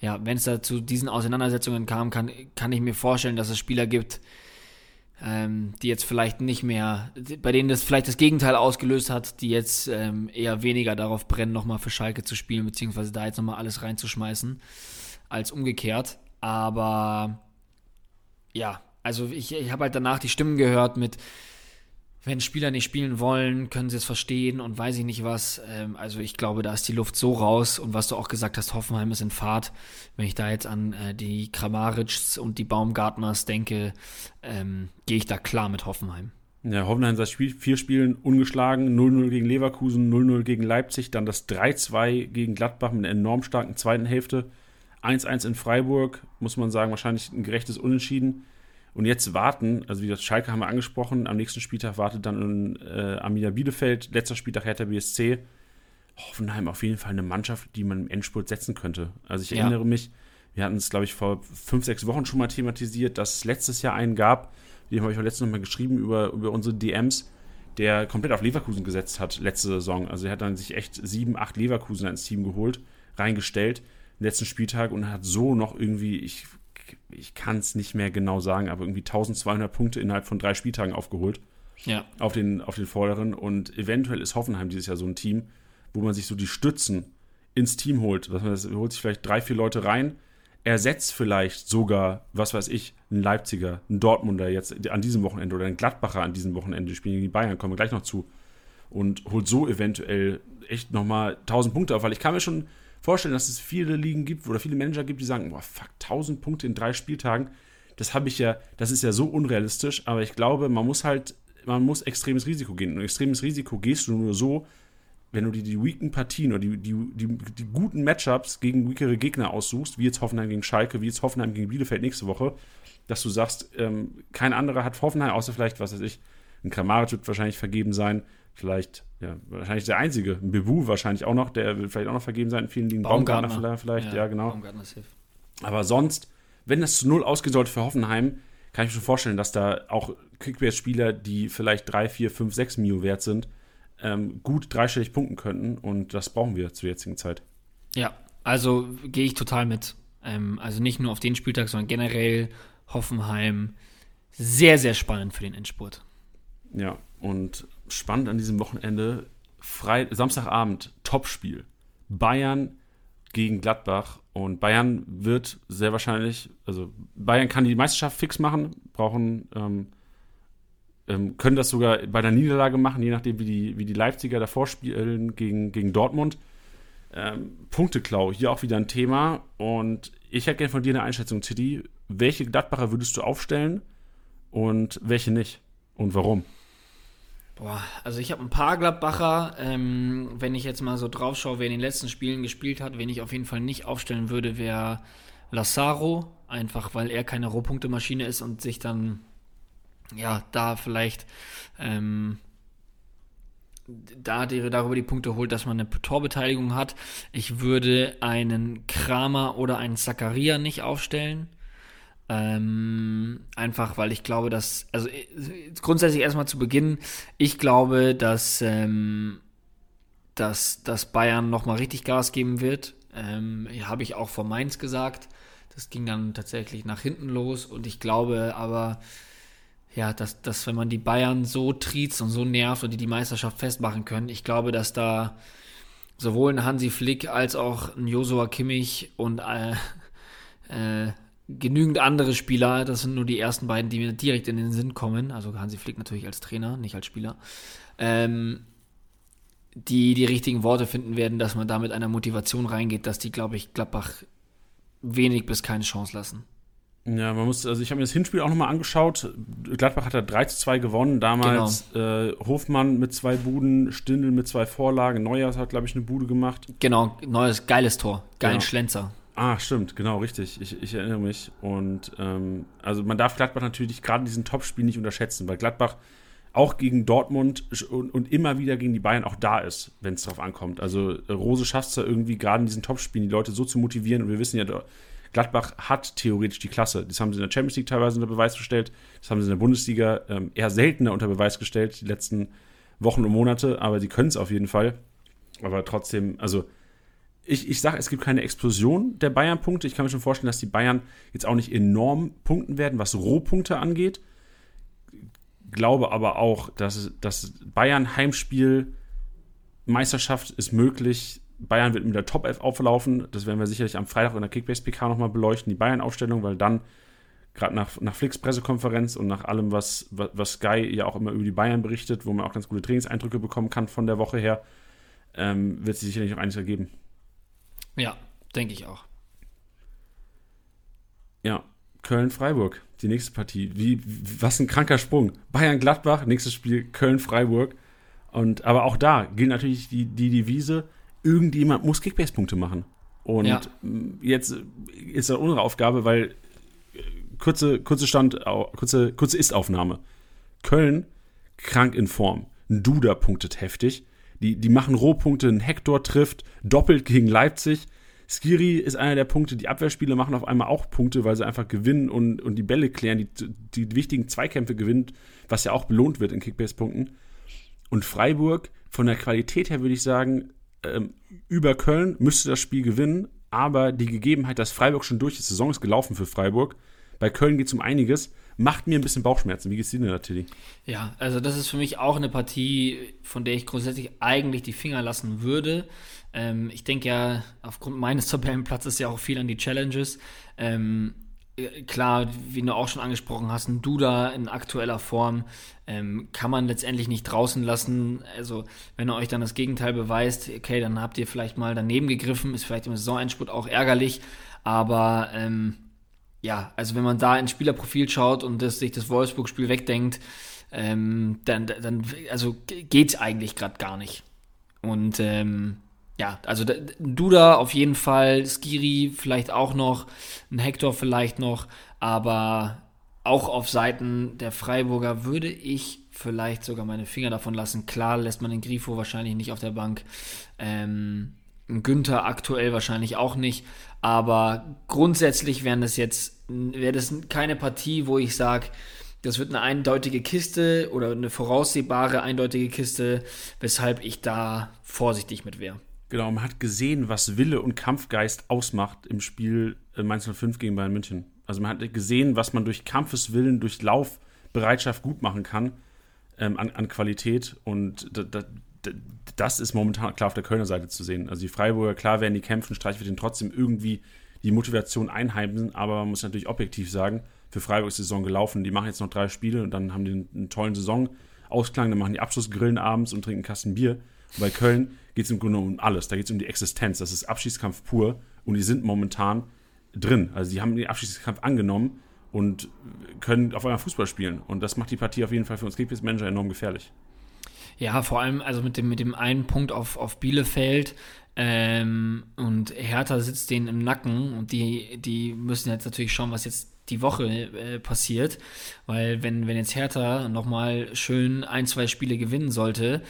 ja, wenn es da zu diesen Auseinandersetzungen kam, kann, kann ich mir vorstellen, dass es Spieler gibt, ähm, die jetzt vielleicht nicht mehr, bei denen das vielleicht das Gegenteil ausgelöst hat, die jetzt ähm, eher weniger darauf brennen, nochmal für Schalke zu spielen, beziehungsweise da jetzt nochmal alles reinzuschmeißen, als umgekehrt. Aber ja, also ich, ich habe halt danach die Stimmen gehört mit, wenn Spieler nicht spielen wollen, können sie es verstehen und weiß ich nicht was. Ähm, also ich glaube, da ist die Luft so raus und was du auch gesagt hast, Hoffenheim ist in Fahrt. Wenn ich da jetzt an äh, die Kramarits und die Baumgartners denke, ähm, gehe ich da klar mit Hoffenheim. Ja, Hoffenheim seit Spiel, vier Spielen ungeschlagen, 0-0 gegen Leverkusen, 0-0 gegen Leipzig, dann das 3-2 gegen Gladbach mit einer enorm starken zweiten Hälfte. 1-1 in Freiburg, muss man sagen, wahrscheinlich ein gerechtes Unentschieden. Und jetzt warten, also wie gesagt, Schalke haben wir angesprochen, am nächsten Spieltag wartet dann äh, Arminia Bielefeld, letzter Spieltag Hertha BSC. Hoffenheim auf jeden Fall eine Mannschaft, die man im Endspurt setzen könnte. Also ich ja. erinnere mich, wir hatten es, glaube ich, vor fünf, sechs Wochen schon mal thematisiert, dass es letztes Jahr einen gab, den habe ich auch letztens noch mal geschrieben über, über unsere DMs, der komplett auf Leverkusen gesetzt hat letzte Saison. Also er hat dann sich echt sieben, acht Leverkusen ins Team geholt, reingestellt, letzten Spieltag und hat so noch irgendwie, ich ich kann es nicht mehr genau sagen, aber irgendwie 1200 Punkte innerhalb von drei Spieltagen aufgeholt. Ja. Auf den, auf den Vorderen. Und eventuell ist Hoffenheim dieses Jahr so ein Team, wo man sich so die Stützen ins Team holt. Was man das, holt sich vielleicht drei, vier Leute rein, ersetzt vielleicht sogar, was weiß ich, ein Leipziger, ein Dortmunder jetzt an diesem Wochenende oder ein Gladbacher an diesem Wochenende spielen gegen die Bayern, kommen wir gleich noch zu. Und holt so eventuell echt nochmal 1000 Punkte auf, weil ich kann mir schon vorstellen, dass es viele Ligen gibt oder viele Manager gibt, die sagen, boah, fuck, 1000 Punkte in drei Spieltagen. Das habe ich ja, das ist ja so unrealistisch, aber ich glaube, man muss halt, man muss extremes Risiko gehen. Und extremes Risiko gehst du nur so, wenn du dir die weaken Partien oder die, die, die, die guten Matchups gegen weakere Gegner aussuchst, wie jetzt Hoffenheim gegen Schalke, wie jetzt Hoffenheim gegen Bielefeld nächste Woche, dass du sagst, ähm, kein anderer hat Hoffenheim, außer vielleicht, was weiß ich, ein Kramaric wird wahrscheinlich vergeben sein, vielleicht, ja, wahrscheinlich der einzige. Ein Bebu wahrscheinlich auch noch, der wird vielleicht auch noch vergeben sein in vielen Ligen. Baumgartner, Baumgartner vielleicht, ja, ja genau. Baumgartner safe. Aber sonst, wenn das zu null ausgehen sollte für Hoffenheim, kann ich mir schon vorstellen, dass da auch Kickbase-Spieler, die vielleicht 3, 4, 5, 6 Mio wert sind, ähm, gut dreistellig punkten könnten. Und das brauchen wir zur jetzigen Zeit. Ja, also gehe ich total mit. Ähm, also nicht nur auf den Spieltag, sondern generell Hoffenheim sehr, sehr spannend für den Endspurt. Ja, und spannend an diesem Wochenende, Frei Samstagabend, Topspiel. Bayern gegen Gladbach. Und Bayern wird sehr wahrscheinlich, also Bayern kann die Meisterschaft fix machen, brauchen, ähm, ähm, können das sogar bei der Niederlage machen, je nachdem, wie die, wie die Leipziger davor spielen gegen, gegen Dortmund. Ähm, Punkteklau, hier auch wieder ein Thema. Und ich hätte gerne von dir eine Einschätzung, Titi. Welche Gladbacher würdest du aufstellen und welche nicht? Und warum? Boah, also ich habe ein paar Gladbacher. Ähm, wenn ich jetzt mal so drauf schaue, wer in den letzten Spielen gespielt hat, wen ich auf jeden Fall nicht aufstellen würde, wäre Lazaro. Einfach weil er keine Rohpunktemaschine ist und sich dann, ja, da vielleicht ähm, da die, darüber die Punkte holt, dass man eine Torbeteiligung hat. Ich würde einen Kramer oder einen Zakaria nicht aufstellen. Ähm, einfach, weil ich glaube, dass, also äh, grundsätzlich erstmal zu Beginn, ich glaube, dass, ähm, dass, dass Bayern nochmal richtig Gas geben wird. Ähm, Habe ich auch vor Mainz gesagt. Das ging dann tatsächlich nach hinten los und ich glaube aber, ja, dass, dass wenn man die Bayern so triezt und so nervt und die die Meisterschaft festmachen können, ich glaube, dass da sowohl ein Hansi Flick als auch ein Josua Kimmich und äh, äh, genügend andere Spieler, das sind nur die ersten beiden, die mir direkt in den Sinn kommen, also Hansi Flick natürlich als Trainer, nicht als Spieler, ähm, die die richtigen Worte finden werden, dass man da mit einer Motivation reingeht, dass die, glaube ich, Gladbach wenig bis keine Chance lassen. Ja, man muss, also ich habe mir das Hinspiel auch nochmal angeschaut. Gladbach hat da 3 zu 2 gewonnen. Damals genau. äh, Hofmann mit zwei Buden, Stindl mit zwei Vorlagen, Neuers hat, glaube ich, eine Bude gemacht. Genau, neues, geiles Tor, geilen ja. Schlenzer. Ah, stimmt, genau, richtig. Ich, ich erinnere mich. Und ähm, also man darf Gladbach natürlich gerade in diesen Topspielen nicht unterschätzen, weil Gladbach auch gegen Dortmund und, und immer wieder gegen die Bayern auch da ist, wenn es drauf ankommt. Also äh, Rose schafft es ja irgendwie gerade in diesen Topspielen, die Leute so zu motivieren. Und wir wissen ja, Gladbach hat theoretisch die Klasse. Das haben sie in der Champions League teilweise unter Beweis gestellt. Das haben sie in der Bundesliga ähm, eher seltener unter Beweis gestellt, die letzten Wochen und Monate. Aber sie können es auf jeden Fall. Aber trotzdem, also ich, ich sage, es gibt keine Explosion der Bayern-Punkte. Ich kann mir schon vorstellen, dass die Bayern jetzt auch nicht enorm punkten werden, was Rohpunkte angeht. Glaube aber auch, dass das Bayern-Heimspiel Meisterschaft ist möglich. Bayern wird mit der Top 11 auflaufen. Das werden wir sicherlich am Freitag in der Kickbase PK nochmal beleuchten, die Bayern-Aufstellung, weil dann gerade nach, nach Flicks Pressekonferenz und nach allem, was, was Sky ja auch immer über die Bayern berichtet, wo man auch ganz gute Trainingseindrücke bekommen kann von der Woche her, ähm, wird sich sicherlich noch einiges ergeben. Ja, denke ich auch. Ja, Köln-Freiburg, die nächste Partie. Wie, was ein kranker Sprung. Bayern-Gladbach, nächstes Spiel Köln-Freiburg. Und, aber auch da gilt natürlich die, die Devise, irgendjemand muss Kickbase-Punkte machen. Und ja. jetzt ist das unsere Aufgabe, weil äh, kurze, kurze Stand, kurze, kurze Ist-Aufnahme. Köln krank in Form. Duda punktet heftig. Die, die machen Rohpunkte, ein Hector trifft, doppelt gegen Leipzig. Skiri ist einer der Punkte, die Abwehrspiele machen auf einmal auch Punkte, weil sie einfach gewinnen und, und die Bälle klären, die, die wichtigen Zweikämpfe gewinnt, was ja auch belohnt wird in Kickbase-Punkten. Und Freiburg, von der Qualität her würde ich sagen, ähm, über Köln müsste das Spiel gewinnen, aber die Gegebenheit, dass Freiburg schon durch die Saison ist gelaufen für Freiburg. Bei Köln geht es um einiges. Macht mir ein bisschen Bauchschmerzen. Wie geht's dir denn Tilly? Ja, also das ist für mich auch eine Partie, von der ich grundsätzlich eigentlich die Finger lassen würde. Ähm, ich denke ja, aufgrund meines Tabellenplatzes ja auch viel an die Challenges. Ähm, äh, klar, wie du auch schon angesprochen hast, ein Duda in aktueller Form ähm, kann man letztendlich nicht draußen lassen. Also, wenn er euch dann das Gegenteil beweist, okay, dann habt ihr vielleicht mal daneben gegriffen, ist vielleicht im Saisonendspurt auch ärgerlich, aber ähm, ja, also wenn man da ins Spielerprofil schaut und das, sich das Wolfsburg-Spiel wegdenkt, ähm, dann, dann also geht's eigentlich gerade gar nicht. Und ähm, ja, also Duda auf jeden Fall, Skiri vielleicht auch noch, ein Hector vielleicht noch, aber auch auf Seiten der Freiburger würde ich vielleicht sogar meine Finger davon lassen. Klar lässt man den Grifo wahrscheinlich nicht auf der Bank. Ähm, Günther aktuell wahrscheinlich auch nicht. Aber grundsätzlich wären das jetzt, wäre das keine Partie, wo ich sage, das wird eine eindeutige Kiste oder eine voraussehbare eindeutige Kiste, weshalb ich da vorsichtig mit wäre. Genau, man hat gesehen, was Wille und Kampfgeist ausmacht im Spiel äh, Mainz 05 gegen Bayern München. Also man hat gesehen, was man durch Kampfeswillen, durch Laufbereitschaft gut machen kann ähm, an, an, Qualität. Und da, da, das ist momentan klar auf der Kölner Seite zu sehen. Also die Freiburger, klar werden die kämpfen, Streich wird ihnen trotzdem irgendwie die Motivation einheimsen, aber man muss natürlich objektiv sagen, für Freiburg ist die Saison gelaufen. Die machen jetzt noch drei Spiele und dann haben die einen, einen tollen Saisonausklang, dann machen die Abschlussgrillen abends und trinken einen Kasten Bier. Und bei Köln geht es im Grunde um alles. Da geht es um die Existenz. Das ist Abschießkampf pur und die sind momentan drin. Also die haben den Abschießkampf angenommen und können auf einmal Fußball spielen. Und das macht die Partie auf jeden Fall für uns Kickbase-Manager enorm gefährlich. Ja, vor allem also mit dem, mit dem einen Punkt auf, auf Bielefeld ähm, und Hertha sitzt denen im Nacken und die, die müssen jetzt natürlich schauen, was jetzt die Woche äh, passiert, weil wenn, wenn jetzt Hertha nochmal schön ein, zwei Spiele gewinnen sollte,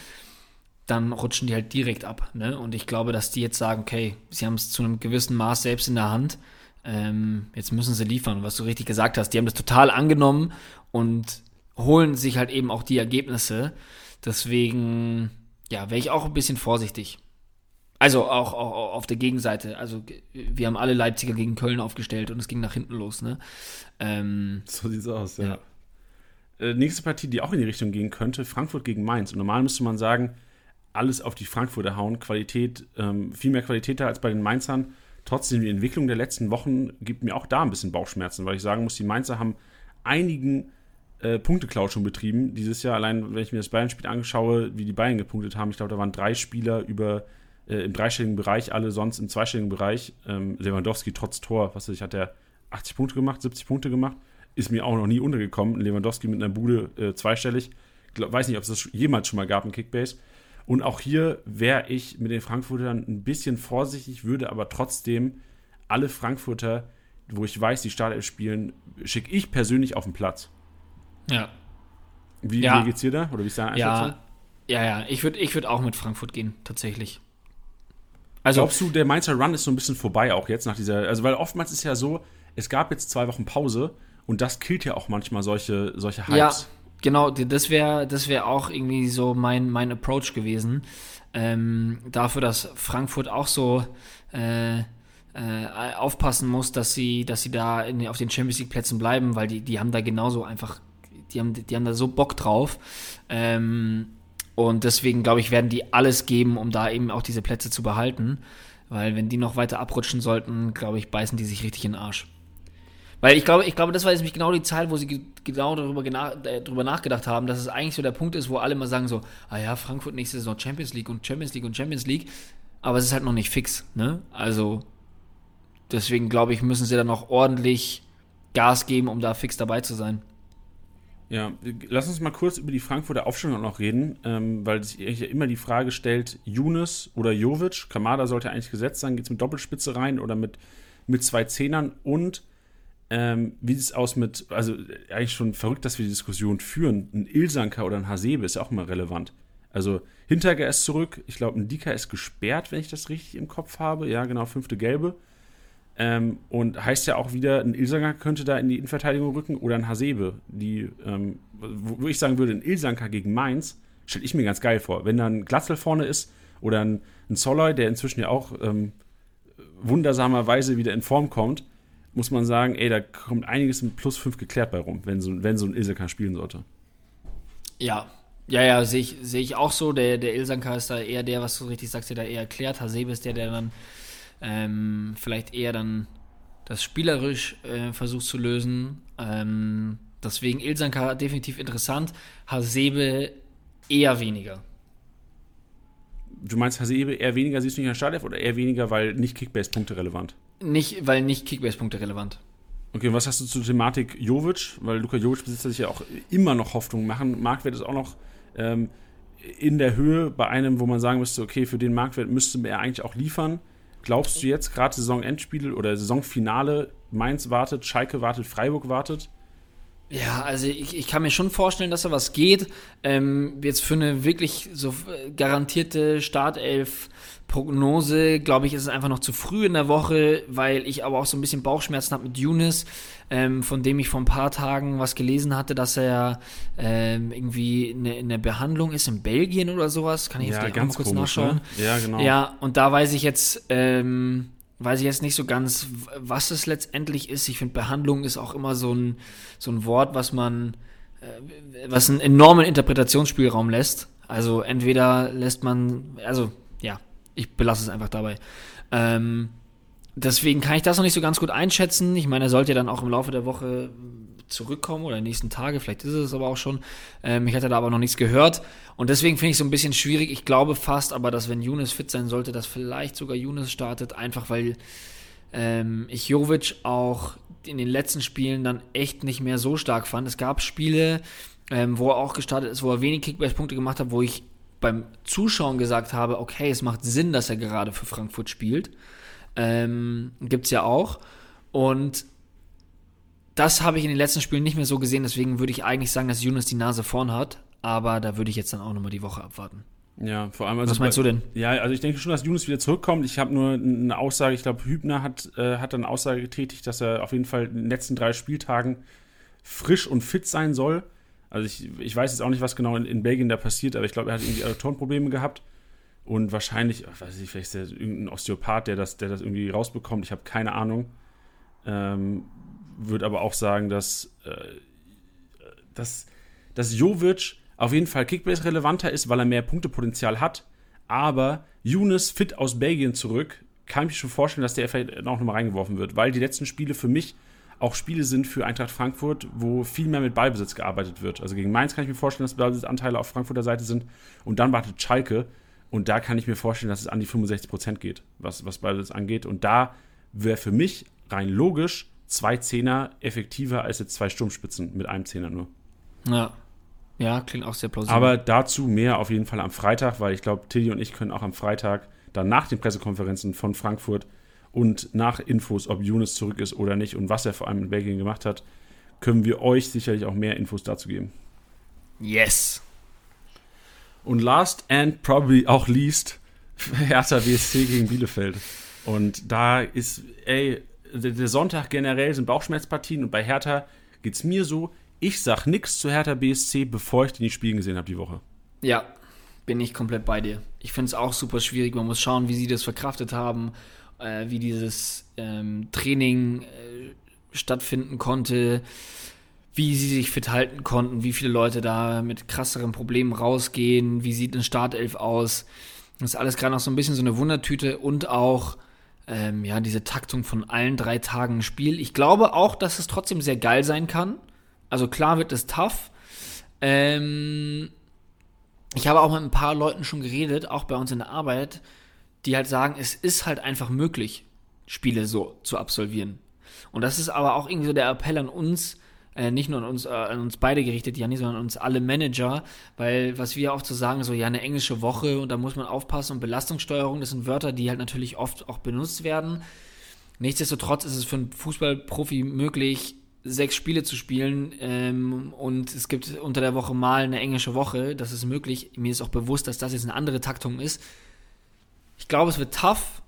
dann rutschen die halt direkt ab. Ne? Und ich glaube, dass die jetzt sagen, okay, sie haben es zu einem gewissen Maß selbst in der Hand. Ähm, jetzt müssen sie liefern. Was du richtig gesagt hast, die haben das total angenommen und holen sich halt eben auch die Ergebnisse. Deswegen, ja, wäre ich auch ein bisschen vorsichtig. Also auch, auch, auf der Gegenseite. Also wir haben alle Leipziger gegen Köln aufgestellt und es ging nach hinten los. Ne? Ähm, so sieht's aus, ja. ja. Äh, nächste Partie, die auch in die Richtung gehen könnte, Frankfurt gegen Mainz. Und normal müsste man sagen, alles auf die Frankfurter hauen. Qualität, ähm, viel mehr Qualität da als bei den Mainzern. Trotzdem, die Entwicklung der letzten Wochen gibt mir auch da ein bisschen Bauchschmerzen, weil ich sagen muss, die Mainzer haben einigen äh, Punkteklau schon betrieben. Dieses Jahr, allein wenn ich mir das Bayern-Spiel anschaue, wie die Bayern gepunktet haben, ich glaube, da waren drei Spieler über äh, im dreistelligen Bereich, alle sonst im zweistelligen Bereich. Ähm, Lewandowski trotz Tor, was weiß ich, hat er 80 Punkte gemacht, 70 Punkte gemacht. Ist mir auch noch nie untergekommen. Lewandowski mit einer Bude äh, zweistellig. Glaub, weiß nicht, ob es das jemals schon mal gab in Kickbase. Und auch hier wäre ich mit den Frankfurtern ein bisschen vorsichtig, würde aber trotzdem alle Frankfurter, wo ich weiß, die Startelf spielen, schicke ich persönlich auf den Platz. Ja. Wie, ja. wie geht's dir da? Oder wie ist deine Einschätzung? Ja, ja, ja. Ich würde ich würd auch mit Frankfurt gehen, tatsächlich. Also, Glaubst du, der Mainzer Run ist so ein bisschen vorbei auch jetzt nach dieser, also weil oftmals ist ja so, es gab jetzt zwei Wochen Pause und das killt ja auch manchmal solche, solche Hypes. Ja, Genau, das wäre das wär auch irgendwie so mein, mein Approach gewesen. Ähm, dafür, dass Frankfurt auch so äh, äh, aufpassen muss, dass sie, dass sie da in, auf den Champions League Plätzen bleiben, weil die, die haben da genauso einfach, die haben, die haben da so Bock drauf. Ähm, und deswegen, glaube ich, werden die alles geben, um da eben auch diese Plätze zu behalten. Weil wenn die noch weiter abrutschen sollten, glaube ich, beißen die sich richtig in den Arsch. Weil ich glaube, ich glaube, das war jetzt nämlich genau die Zeit, wo sie genau darüber, äh, darüber nachgedacht haben, dass es eigentlich so der Punkt ist, wo alle mal sagen so, ah ja, Frankfurt nächste Saison Champions League und Champions League und Champions League, aber es ist halt noch nicht fix, ne? Also deswegen glaube ich, müssen sie dann noch ordentlich Gas geben, um da fix dabei zu sein. Ja, lass uns mal kurz über die Frankfurter Aufstellung noch reden, ähm, weil sich ja immer die Frage stellt, Younes oder Jovic, Kamada sollte eigentlich gesetzt sein, geht es mit Doppelspitze rein oder mit, mit zwei Zehnern? Und ähm, wie sieht es aus mit, also eigentlich schon verrückt, dass wir die Diskussion führen, ein Ilsanker oder ein Hasebe ist ja auch immer relevant. Also Hinterger ist zurück, ich glaube ein Dika ist gesperrt, wenn ich das richtig im Kopf habe, ja genau, fünfte Gelbe. Ähm, und heißt ja auch wieder, ein Ilsanker könnte da in die Innenverteidigung rücken oder ein Hasebe, die, ähm, wo, ich sagen würde, ein Ilsanker gegen Mainz, stelle ich mir ganz geil vor. Wenn da ein Glatzel vorne ist oder ein, ein Soloy, der inzwischen ja auch ähm, wundersamerweise wieder in Form kommt, muss man sagen, ey, da kommt einiges mit plus 5 geklärt bei rum, wenn so, wenn so ein Ilsanker spielen sollte. Ja, ja, ja, sehe ich, seh ich auch so. Der, der Ilsanker ist da eher der, was du richtig sagst, der da eher erklärt. Hasebe ist der, der dann ähm, vielleicht eher dann das spielerisch äh, versucht zu lösen. Ähm, deswegen Ilsanka definitiv interessant, Hasebe eher weniger. Du meinst Hasebe eher weniger, siehst du nicht in der Startelf oder eher weniger, weil nicht Kickbase-Punkte relevant? Nicht, weil nicht Kickbase-Punkte relevant. Okay, was hast du zur Thematik Jovic? Weil Luka Jovic besitzt sich ja auch immer noch Hoffnung machen. Marktwert ist auch noch ähm, in der Höhe bei einem, wo man sagen müsste, okay, für den Marktwert müsste er eigentlich auch liefern. Glaubst du jetzt gerade Saisonendspiel oder Saisonfinale, Mainz wartet, Schalke wartet, Freiburg wartet? Ja, also ich, ich kann mir schon vorstellen, dass da was geht. Ähm, jetzt für eine wirklich so garantierte Startelf Prognose, glaube ich, ist es einfach noch zu früh in der Woche, weil ich aber auch so ein bisschen Bauchschmerzen habe mit Younes, ähm, von dem ich vor ein paar Tagen was gelesen hatte, dass er ähm, irgendwie in, in der Behandlung ist in Belgien oder sowas. Kann ich jetzt ja, gleich ganz mal kurz komisch, nachschauen? Ne? Ja, genau. Ja, und da weiß ich jetzt, ähm, weiß ich jetzt nicht so ganz, was es letztendlich ist. Ich finde, Behandlung ist auch immer so ein, so ein Wort, was man, äh, was einen enormen Interpretationsspielraum lässt. Also entweder lässt man, also ja, ich belasse es einfach dabei. Ähm, deswegen kann ich das noch nicht so ganz gut einschätzen. Ich meine, er sollte ja dann auch im Laufe der Woche zurückkommen oder in den nächsten Tage, vielleicht ist es aber auch schon. Ähm, ich hatte da aber noch nichts gehört und deswegen finde ich es so ein bisschen schwierig. Ich glaube fast aber, dass wenn Younes fit sein sollte, dass vielleicht sogar Younes startet, einfach weil ähm, ich Jovic auch in den letzten Spielen dann echt nicht mehr so stark fand. Es gab Spiele, ähm, wo er auch gestartet ist, wo er wenig Kickbase-Punkte gemacht hat, wo ich beim Zuschauen gesagt habe, okay, es macht Sinn, dass er gerade für Frankfurt spielt. Ähm, Gibt es ja auch. Und das habe ich in den letzten Spielen nicht mehr so gesehen, deswegen würde ich eigentlich sagen, dass Yunus die Nase vorn hat, aber da würde ich jetzt dann auch nochmal die Woche abwarten. Ja, vor allem. Also Was meinst bei, du denn? Ja, also ich denke schon, dass Yunus wieder zurückkommt. Ich habe nur eine Aussage, ich glaube, Hübner hat, äh, hat eine Aussage getätigt, dass er auf jeden Fall in den letzten drei Spieltagen frisch und fit sein soll. Also ich, ich weiß jetzt auch nicht, was genau in, in Belgien da passiert, aber ich glaube, er hat irgendwie Adduktorenprobleme gehabt. Und wahrscheinlich, weiß ich, vielleicht ist der irgendein Osteopath, der das, der das irgendwie rausbekommt. Ich habe keine Ahnung. Ähm, würde aber auch sagen, dass, äh, dass, dass Jovic auf jeden Fall Kickbase relevanter ist, weil er mehr Punktepotenzial hat. Aber Younes fit aus Belgien zurück, kann ich mir schon vorstellen, dass der vielleicht auch nochmal reingeworfen wird, weil die letzten Spiele für mich auch Spiele sind für Eintracht Frankfurt, wo viel mehr mit Ballbesitz gearbeitet wird. Also gegen Mainz kann ich mir vorstellen, dass Ballbesitzanteile auf Frankfurter Seite sind. Und dann wartet Schalke. Und da kann ich mir vorstellen, dass es an die 65 Prozent geht, was, was Ballbesitz angeht. Und da wäre für mich rein logisch zwei Zehner effektiver als jetzt zwei Sturmspitzen mit einem Zehner nur. Ja. Ja, klingt auch sehr plausibel. Aber dazu mehr auf jeden Fall am Freitag, weil ich glaube, Tilly und ich können auch am Freitag dann nach den Pressekonferenzen von Frankfurt und nach Infos, ob Younes zurück ist oder nicht und was er vor allem in Belgien gemacht hat, können wir euch sicherlich auch mehr Infos dazu geben. Yes. Und last and probably auch least, Hertha BSC gegen Bielefeld. Und da ist, ey, der Sonntag generell sind Bauchschmerzpartien und bei Hertha geht es mir so, ich sag nichts zu Hertha BSC, bevor ich die nicht spielen gesehen habe die Woche. Ja, bin ich komplett bei dir. Ich finde es auch super schwierig. Man muss schauen, wie sie das verkraftet haben äh, wie dieses ähm, Training äh, stattfinden konnte, wie sie sich fit halten konnten, wie viele Leute da mit krasseren Problemen rausgehen, wie sieht eine Startelf aus. Das ist alles gerade noch so ein bisschen so eine Wundertüte und auch ähm, ja, diese Taktung von allen drei Tagen Spiel. Ich glaube auch, dass es trotzdem sehr geil sein kann. Also klar wird es tough. Ähm, ich habe auch mit ein paar Leuten schon geredet, auch bei uns in der Arbeit, die halt sagen, es ist halt einfach möglich, Spiele so zu absolvieren. Und das ist aber auch irgendwie so der Appell an uns, äh, nicht nur an uns, äh, an uns beide gerichtet, Janni, sondern an uns alle Manager, weil was wir oft so sagen, so ja, eine englische Woche und da muss man aufpassen und Belastungssteuerung, das sind Wörter, die halt natürlich oft auch benutzt werden. Nichtsdestotrotz ist es für einen Fußballprofi möglich, sechs Spiele zu spielen ähm, und es gibt unter der Woche mal eine englische Woche, das ist möglich. Mir ist auch bewusst, dass das jetzt eine andere Taktung ist. Ich glaube, es wird tough,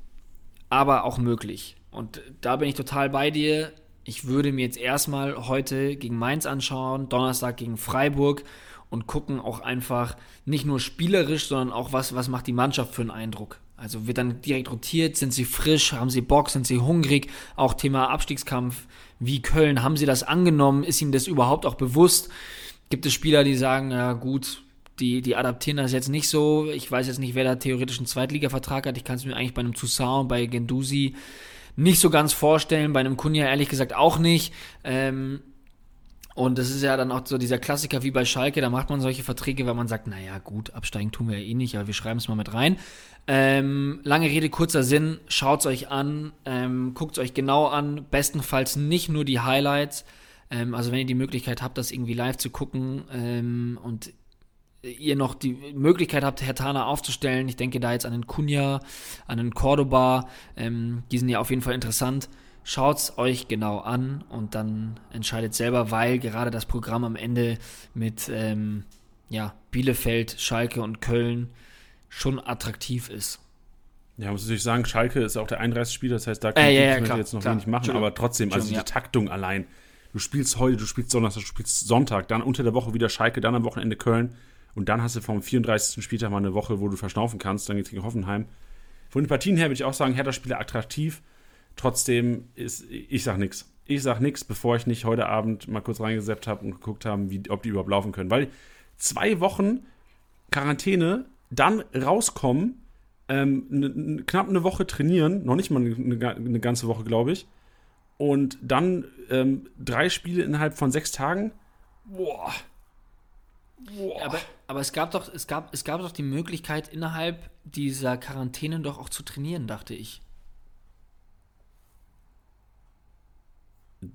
aber auch möglich. Und da bin ich total bei dir. Ich würde mir jetzt erstmal heute gegen Mainz anschauen, Donnerstag gegen Freiburg und gucken auch einfach nicht nur spielerisch, sondern auch was, was macht die Mannschaft für einen Eindruck. Also wird dann direkt rotiert, sind sie frisch, haben sie Bock, sind sie hungrig, auch Thema Abstiegskampf wie Köln, haben sie das angenommen, ist ihnen das überhaupt auch bewusst? Gibt es Spieler, die sagen, ja gut, die, die adaptieren das jetzt nicht so, ich weiß jetzt nicht, wer da theoretisch einen Zweitliga-Vertrag hat, ich kann es mir eigentlich bei einem Toussaint, bei Gendusi nicht so ganz vorstellen, bei einem Kunja ehrlich gesagt auch nicht, ähm, und das ist ja dann auch so dieser Klassiker wie bei Schalke, da macht man solche Verträge, weil man sagt, naja gut, absteigen tun wir ja eh nicht, aber wir schreiben es mal mit rein. Ähm, lange Rede, kurzer Sinn, schaut es euch an, ähm, guckt es euch genau an, bestenfalls nicht nur die Highlights. Ähm, also wenn ihr die Möglichkeit habt, das irgendwie live zu gucken ähm, und ihr noch die Möglichkeit habt, Hertana aufzustellen, ich denke da jetzt an den Kunja, an den Cordoba, ähm, die sind ja auf jeden Fall interessant Schaut es euch genau an und dann entscheidet selber, weil gerade das Programm am Ende mit ähm, ja, Bielefeld, Schalke und Köln schon attraktiv ist. Ja, muss natürlich sagen, Schalke ist auch der 31-Spieler, das heißt, da kann äh, ja, ja, jetzt noch klar. wenig machen, aber trotzdem, also die ja. Taktung allein. Du spielst heute, du spielst Donnerstag, du spielst Sonntag, dann unter der Woche wieder Schalke, dann am Wochenende Köln und dann hast du vom 34. Spieltag mal eine Woche, wo du verschnaufen kannst, dann geht's gegen Hoffenheim. Von den Partien her würde ich auch sagen, Hertha-Spieler attraktiv. Trotzdem ist, ich sag nichts. Ich sag nichts, bevor ich nicht heute Abend mal kurz reingesetzt habe und geguckt habe, ob die überhaupt laufen können. Weil zwei Wochen Quarantäne, dann rauskommen, ähm, ne, knapp eine Woche trainieren, noch nicht mal eine, eine ganze Woche, glaube ich. Und dann ähm, drei Spiele innerhalb von sechs Tagen. Boah. Aber, aber es gab doch, es gab, es gab doch die Möglichkeit, innerhalb dieser Quarantäne doch auch zu trainieren, dachte ich.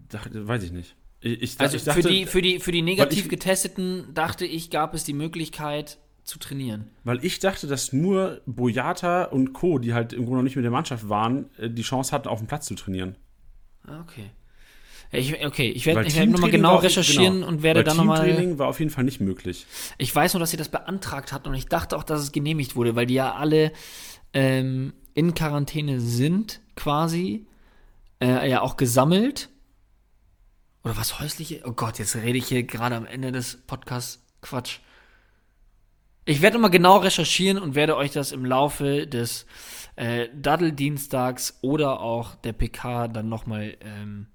Dachte, weiß ich nicht. Ich, also ich dachte, für, die, für, die, für die negativ ich, Getesteten dachte ich, gab es die Möglichkeit zu trainieren. Weil ich dachte, dass nur Boyata und Co., die halt im Grunde noch nicht mit der Mannschaft waren, äh, die Chance hatten, auf dem Platz zu trainieren. Ah, okay. Ich, okay, ich werde werd nochmal genau recherchieren genau, und werde dann nochmal. Teamtraining war auf jeden Fall nicht möglich. Ich weiß nur, dass sie das beantragt hatten und ich dachte auch, dass es genehmigt wurde, weil die ja alle ähm, in Quarantäne sind, quasi. Äh, ja, auch gesammelt oder was häusliche? Oh Gott, jetzt rede ich hier gerade am Ende des Podcasts Quatsch. Ich werde mal genau recherchieren und werde euch das im Laufe des äh, Daddel-Dienstags oder auch der PK dann nochmal ähm,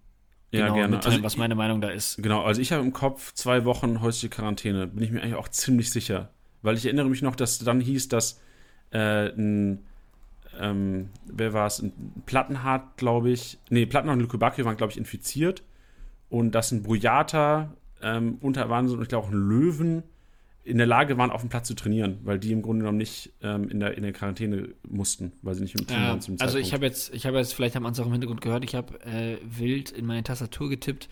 ja, genau gerne. mitteilen, also, was meine Meinung da ist. Genau, also ich habe im Kopf zwei Wochen häusliche Quarantäne. Bin ich mir eigentlich auch ziemlich sicher. Weil ich erinnere mich noch, dass dann hieß, dass äh, ein ähm, wer war es? Ein Plattenhardt, glaube ich. Nee, Plattenhardt und Lukebakio waren, glaube ich, infiziert und dass ein Brujata ähm, unter waren und ich glaube auch ein Löwen in der Lage waren, auf dem Platz zu trainieren, weil die im Grunde genommen nicht ähm, in, der, in der Quarantäne mussten, weil sie nicht im Team ja, waren zum Also ich habe jetzt, ich habe jetzt, vielleicht haben wir es auch im Hintergrund gehört, ich habe äh, wild in meine Tastatur getippt.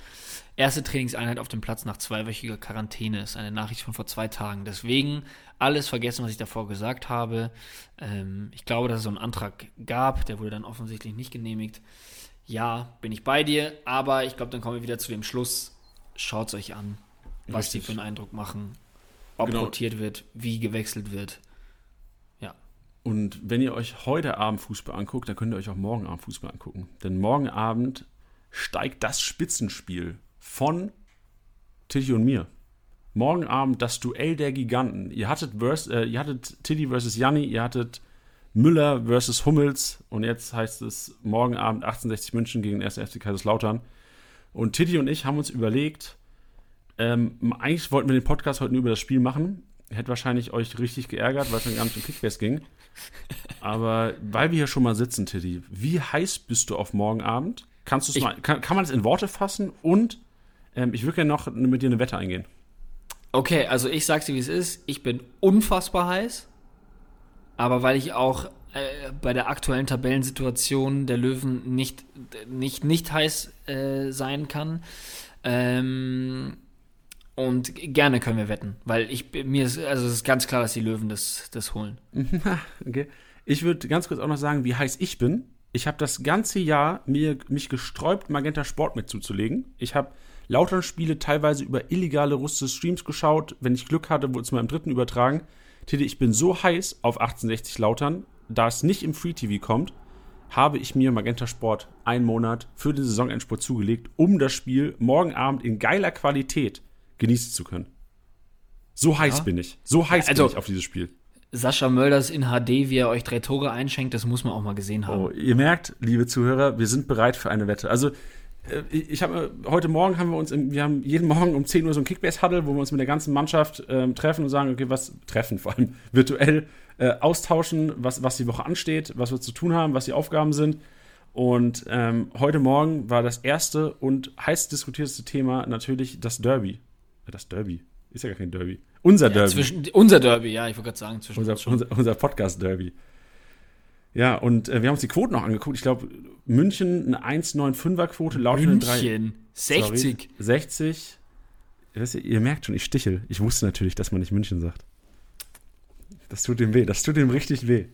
Erste Trainingseinheit auf dem Platz nach zweiwöchiger Quarantäne ist eine Nachricht von vor zwei Tagen. Deswegen alles vergessen, was ich davor gesagt habe. Ähm, ich glaube, dass es so einen Antrag gab, der wurde dann offensichtlich nicht genehmigt ja, bin ich bei dir, aber ich glaube, dann kommen wir wieder zu dem Schluss. Schaut es euch an, was Richtig. die für einen Eindruck machen, ob genau. rotiert wird, wie gewechselt wird. Ja. Und wenn ihr euch heute Abend Fußball anguckt, dann könnt ihr euch auch morgen Abend Fußball angucken. Denn morgen Abend steigt das Spitzenspiel von Tilly und mir. Morgen Abend das Duell der Giganten. Ihr hattet, vers äh, ihr hattet Tilly versus Janni, ihr hattet Müller versus Hummels und jetzt heißt es morgen Abend 1860 München gegen den 1. FC Kaiserslautern. Und Titi und ich haben uns überlegt, ähm, eigentlich wollten wir den Podcast heute nur über das Spiel machen, Hätte wahrscheinlich euch richtig geärgert, weil es dann gar nicht um Kickbase ging. Aber weil wir hier schon mal sitzen, Tiddy, wie heiß bist du auf morgen Abend? Kannst du mal, kann, kann man das in Worte fassen? Und ähm, ich würde gerne noch mit dir eine Wette eingehen. Okay, also ich sag's dir, wie es ist. Ich bin unfassbar heiß. Aber weil ich auch äh, bei der aktuellen Tabellensituation der Löwen nicht, nicht, nicht heiß äh, sein kann. Ähm, und gerne können wir wetten, weil ich mir ist, also es ist ganz klar, dass die Löwen das, das holen. okay. Ich würde ganz kurz auch noch sagen, wie heiß ich bin. Ich habe das ganze Jahr mir, mich gesträubt, Magenta Sport mitzuzulegen. Ich habe Lautern-Spiele teilweise über illegale russische Streams geschaut. Wenn ich Glück hatte, wurde es im dritten übertragen. Titi, ich bin so heiß auf 1860 Lautern, da es nicht im Free TV kommt, habe ich mir Magenta Sport einen Monat für den Saisonendspurt zugelegt, um das Spiel morgen Abend in geiler Qualität genießen zu können. So heiß ja. bin ich. So heiß also, bin ich auf dieses Spiel. Sascha Mölders in HD, wie er euch drei Tore einschenkt, das muss man auch mal gesehen haben. Oh, ihr merkt, liebe Zuhörer, wir sind bereit für eine Wette. Also, äh, ich habe heute Morgen haben wir uns, im, wir haben jeden Morgen um 10 Uhr so ein Kickbase-Huddle, wo wir uns mit der ganzen Mannschaft ähm, treffen und sagen, okay, was treffen, vor allem virtuell äh, austauschen, was, was die Woche ansteht, was wir zu tun haben, was die Aufgaben sind. Und ähm, heute Morgen war das erste und heiß diskutierteste Thema natürlich das Derby. Das Derby. Ist ja gar kein Derby. Unser ja, Derby. Zwischen, unser Derby, ja, ich wollte gerade sagen. Zwischen unser, unser, unser Podcast-Derby. Ja, und äh, wir haben uns die Quoten noch angeguckt. Ich glaube, München eine 1,95er-Quote, Lautern München, 60. Sorry, 60. Ihr, ihr merkt schon, ich stichel. Ich wusste natürlich, dass man nicht München sagt. Das tut ihm weh. Das tut ihm richtig weh.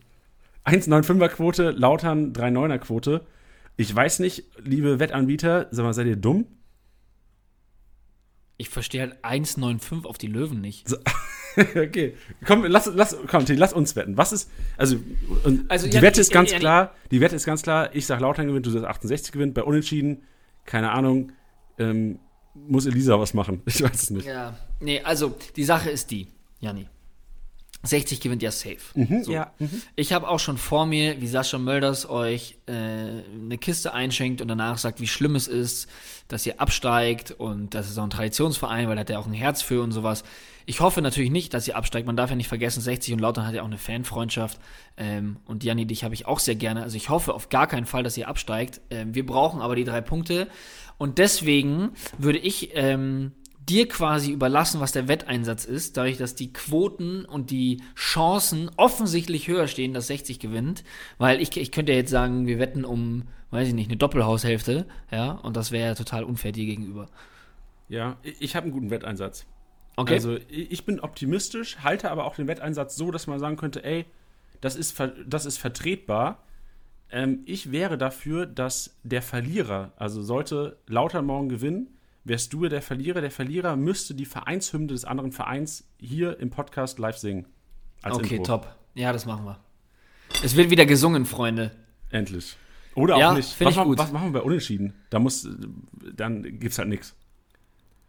1,95er-Quote, Lautern 3,9er-Quote. Ich weiß nicht, liebe Wettanbieter, sag mal, seid ihr dumm? Ich verstehe halt 1,95 auf die Löwen nicht. So, okay. Komm, lass, lass, komm, lass uns wetten. Was ist, also, also die ja, Wette ist ganz ja, ja, klar, die Wette ist ganz klar, ich sag Lautern gewinnt, du sagst 68 gewinnt, bei Unentschieden, keine Ahnung, ähm, muss Elisa was machen. Ich weiß es nicht. Ja, nee, also, die Sache ist die, Janni. 60 gewinnt ja safe. Mhm, so. ja. Mhm. Ich habe auch schon vor mir, wie Sascha Mölders euch äh, eine Kiste einschenkt und danach sagt, wie schlimm es ist, dass ihr absteigt und das ist auch ein Traditionsverein, weil da hat er auch ein Herz für und sowas. Ich hoffe natürlich nicht, dass ihr absteigt. Man darf ja nicht vergessen, 60 und Lautern hat ja auch eine Fanfreundschaft. Ähm, und Janni, dich habe ich auch sehr gerne. Also ich hoffe auf gar keinen Fall, dass ihr absteigt. Ähm, wir brauchen aber die drei Punkte. Und deswegen würde ich ähm, dir quasi überlassen, was der Wetteinsatz ist, dadurch, dass die Quoten und die Chancen offensichtlich höher stehen, dass 60 gewinnt. Weil ich, ich könnte ja jetzt sagen, wir wetten um, weiß ich nicht, eine Doppelhaushälfte, ja, und das wäre ja total unfair dir gegenüber. Ja, ich habe einen guten Wetteinsatz. Okay. Also ich bin optimistisch, halte aber auch den Wetteinsatz so, dass man sagen könnte, ey, das ist, das ist vertretbar. Ähm, ich wäre dafür, dass der Verlierer, also sollte Lauter morgen gewinnen, wärst du der Verlierer. Der Verlierer müsste die Vereinshymne des anderen Vereins hier im Podcast live singen. okay, Intro. top. Ja, das machen wir. Es wird wieder gesungen, Freunde. Endlich. Oder ja, auch nicht. Was, gut. was machen wir unentschieden? Da muss, dann gibt's halt nichts.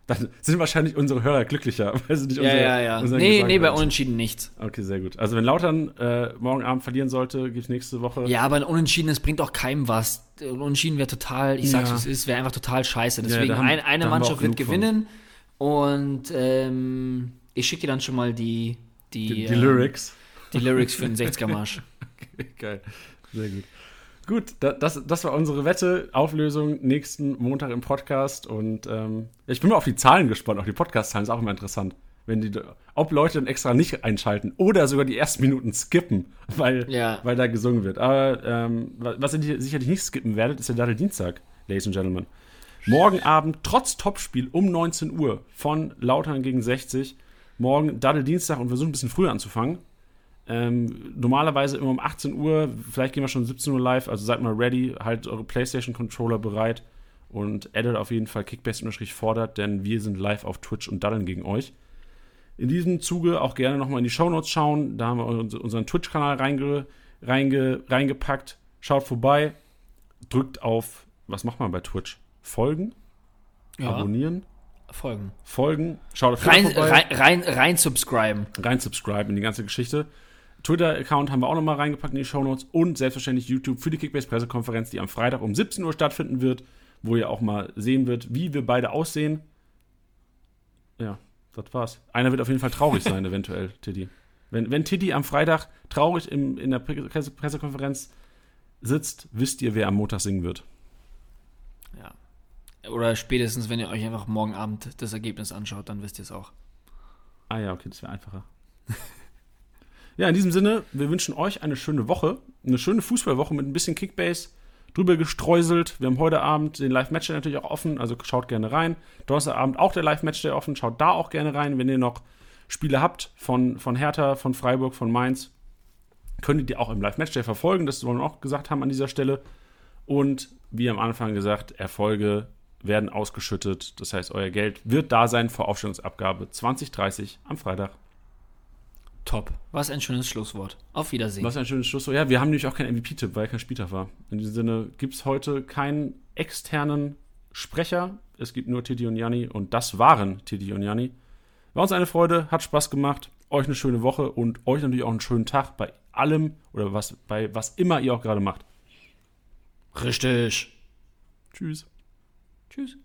Dann sind wahrscheinlich unsere Hörer glücklicher, weil sie nicht ja, unsere, ja, ja. Nee, Gesang nee, bei Unentschieden nichts. Okay, sehr gut. Also wenn Lautern äh, morgen Abend verlieren sollte, gibt es nächste Woche. Ja, aber ein Unentschieden, das bringt auch keinem was. Ein Unentschieden wäre total, ich sag's ja. es ist, wäre einfach total scheiße. Deswegen, ja, haben, ein, eine Mannschaft wird gewinnen von. und ähm, ich schicke dir dann schon mal die die, die, die ähm, Lyrics. Die Lyrics für den 60er-Marsch. okay, geil. Sehr gut. Gut, das, das war unsere Wette. Auflösung nächsten Montag im Podcast. Und ähm, ich bin mal auf die Zahlen gespannt. Auch die Podcast-Zahlen ist auch immer interessant. Wenn die, ob Leute dann extra nicht einschalten oder sogar die ersten Minuten skippen, weil, ja. weil da gesungen wird. Aber ähm, was ihr sicherlich nicht skippen werdet, ist der Dattel Dienstag, Ladies and Gentlemen. Morgen Abend, trotz Topspiel um 19 Uhr von Lautern gegen 60. Morgen Dattel Dienstag und wir versuchen ein bisschen früher anzufangen. Ähm, normalerweise immer um 18 Uhr, vielleicht gehen wir schon 17 Uhr live, also seid mal ready, halt eure PlayStation-Controller bereit und addet auf jeden Fall Kickbase-fordert, denn wir sind live auf Twitch und daddeln gegen euch. In diesem Zuge auch gerne nochmal in die Shownotes schauen, da haben wir unseren Twitch-Kanal reinge, reinge, reingepackt. Schaut vorbei, drückt auf, was macht man bei Twitch? Folgen? Ja. Abonnieren? Folgen. Folgen. Schaut auf rein. Rein, rein, rein subscriben. Rein subscriben in die ganze Geschichte. Twitter-Account haben wir auch nochmal reingepackt in die Shownotes und selbstverständlich YouTube für die Kickbase-Pressekonferenz, die am Freitag um 17 Uhr stattfinden wird, wo ihr auch mal sehen wird, wie wir beide aussehen. Ja. Das war's. Einer wird auf jeden Fall traurig sein, eventuell, Tiddy. Wenn, wenn Tiddy am Freitag traurig im, in der Presse Pressekonferenz sitzt, wisst ihr, wer am Montag singen wird. Ja. Oder spätestens, wenn ihr euch einfach morgen Abend das Ergebnis anschaut, dann wisst ihr es auch. Ah ja, okay, das wäre einfacher. ja, in diesem Sinne, wir wünschen euch eine schöne Woche, eine schöne Fußballwoche mit ein bisschen Kickbase drüber gestreuselt. Wir haben heute Abend den Live-Match natürlich auch offen, also schaut gerne rein. Donnerstagabend auch der Live-Match offen, schaut da auch gerne rein. Wenn ihr noch Spiele habt von, von Hertha, von Freiburg, von Mainz, könnt ihr die auch im Live-Match verfolgen. Das wollen wir auch gesagt haben an dieser Stelle. Und wie am Anfang gesagt, Erfolge werden ausgeschüttet. Das heißt, euer Geld wird da sein vor Aufstellungsabgabe 2030 am Freitag. Top. Was ein schönes Schlusswort. Auf Wiedersehen. Was ein schönes Schlusswort. Ja, wir haben nämlich auch keinen MVP-Tipp, weil kein Spieltag war. In diesem Sinne gibt es heute keinen externen Sprecher. Es gibt nur Titi und Janni und das waren Titi und Janni. War uns eine Freude, hat Spaß gemacht. Euch eine schöne Woche und euch natürlich auch einen schönen Tag bei allem oder was, bei was immer ihr auch gerade macht. Richtig. Tschüss. Tschüss.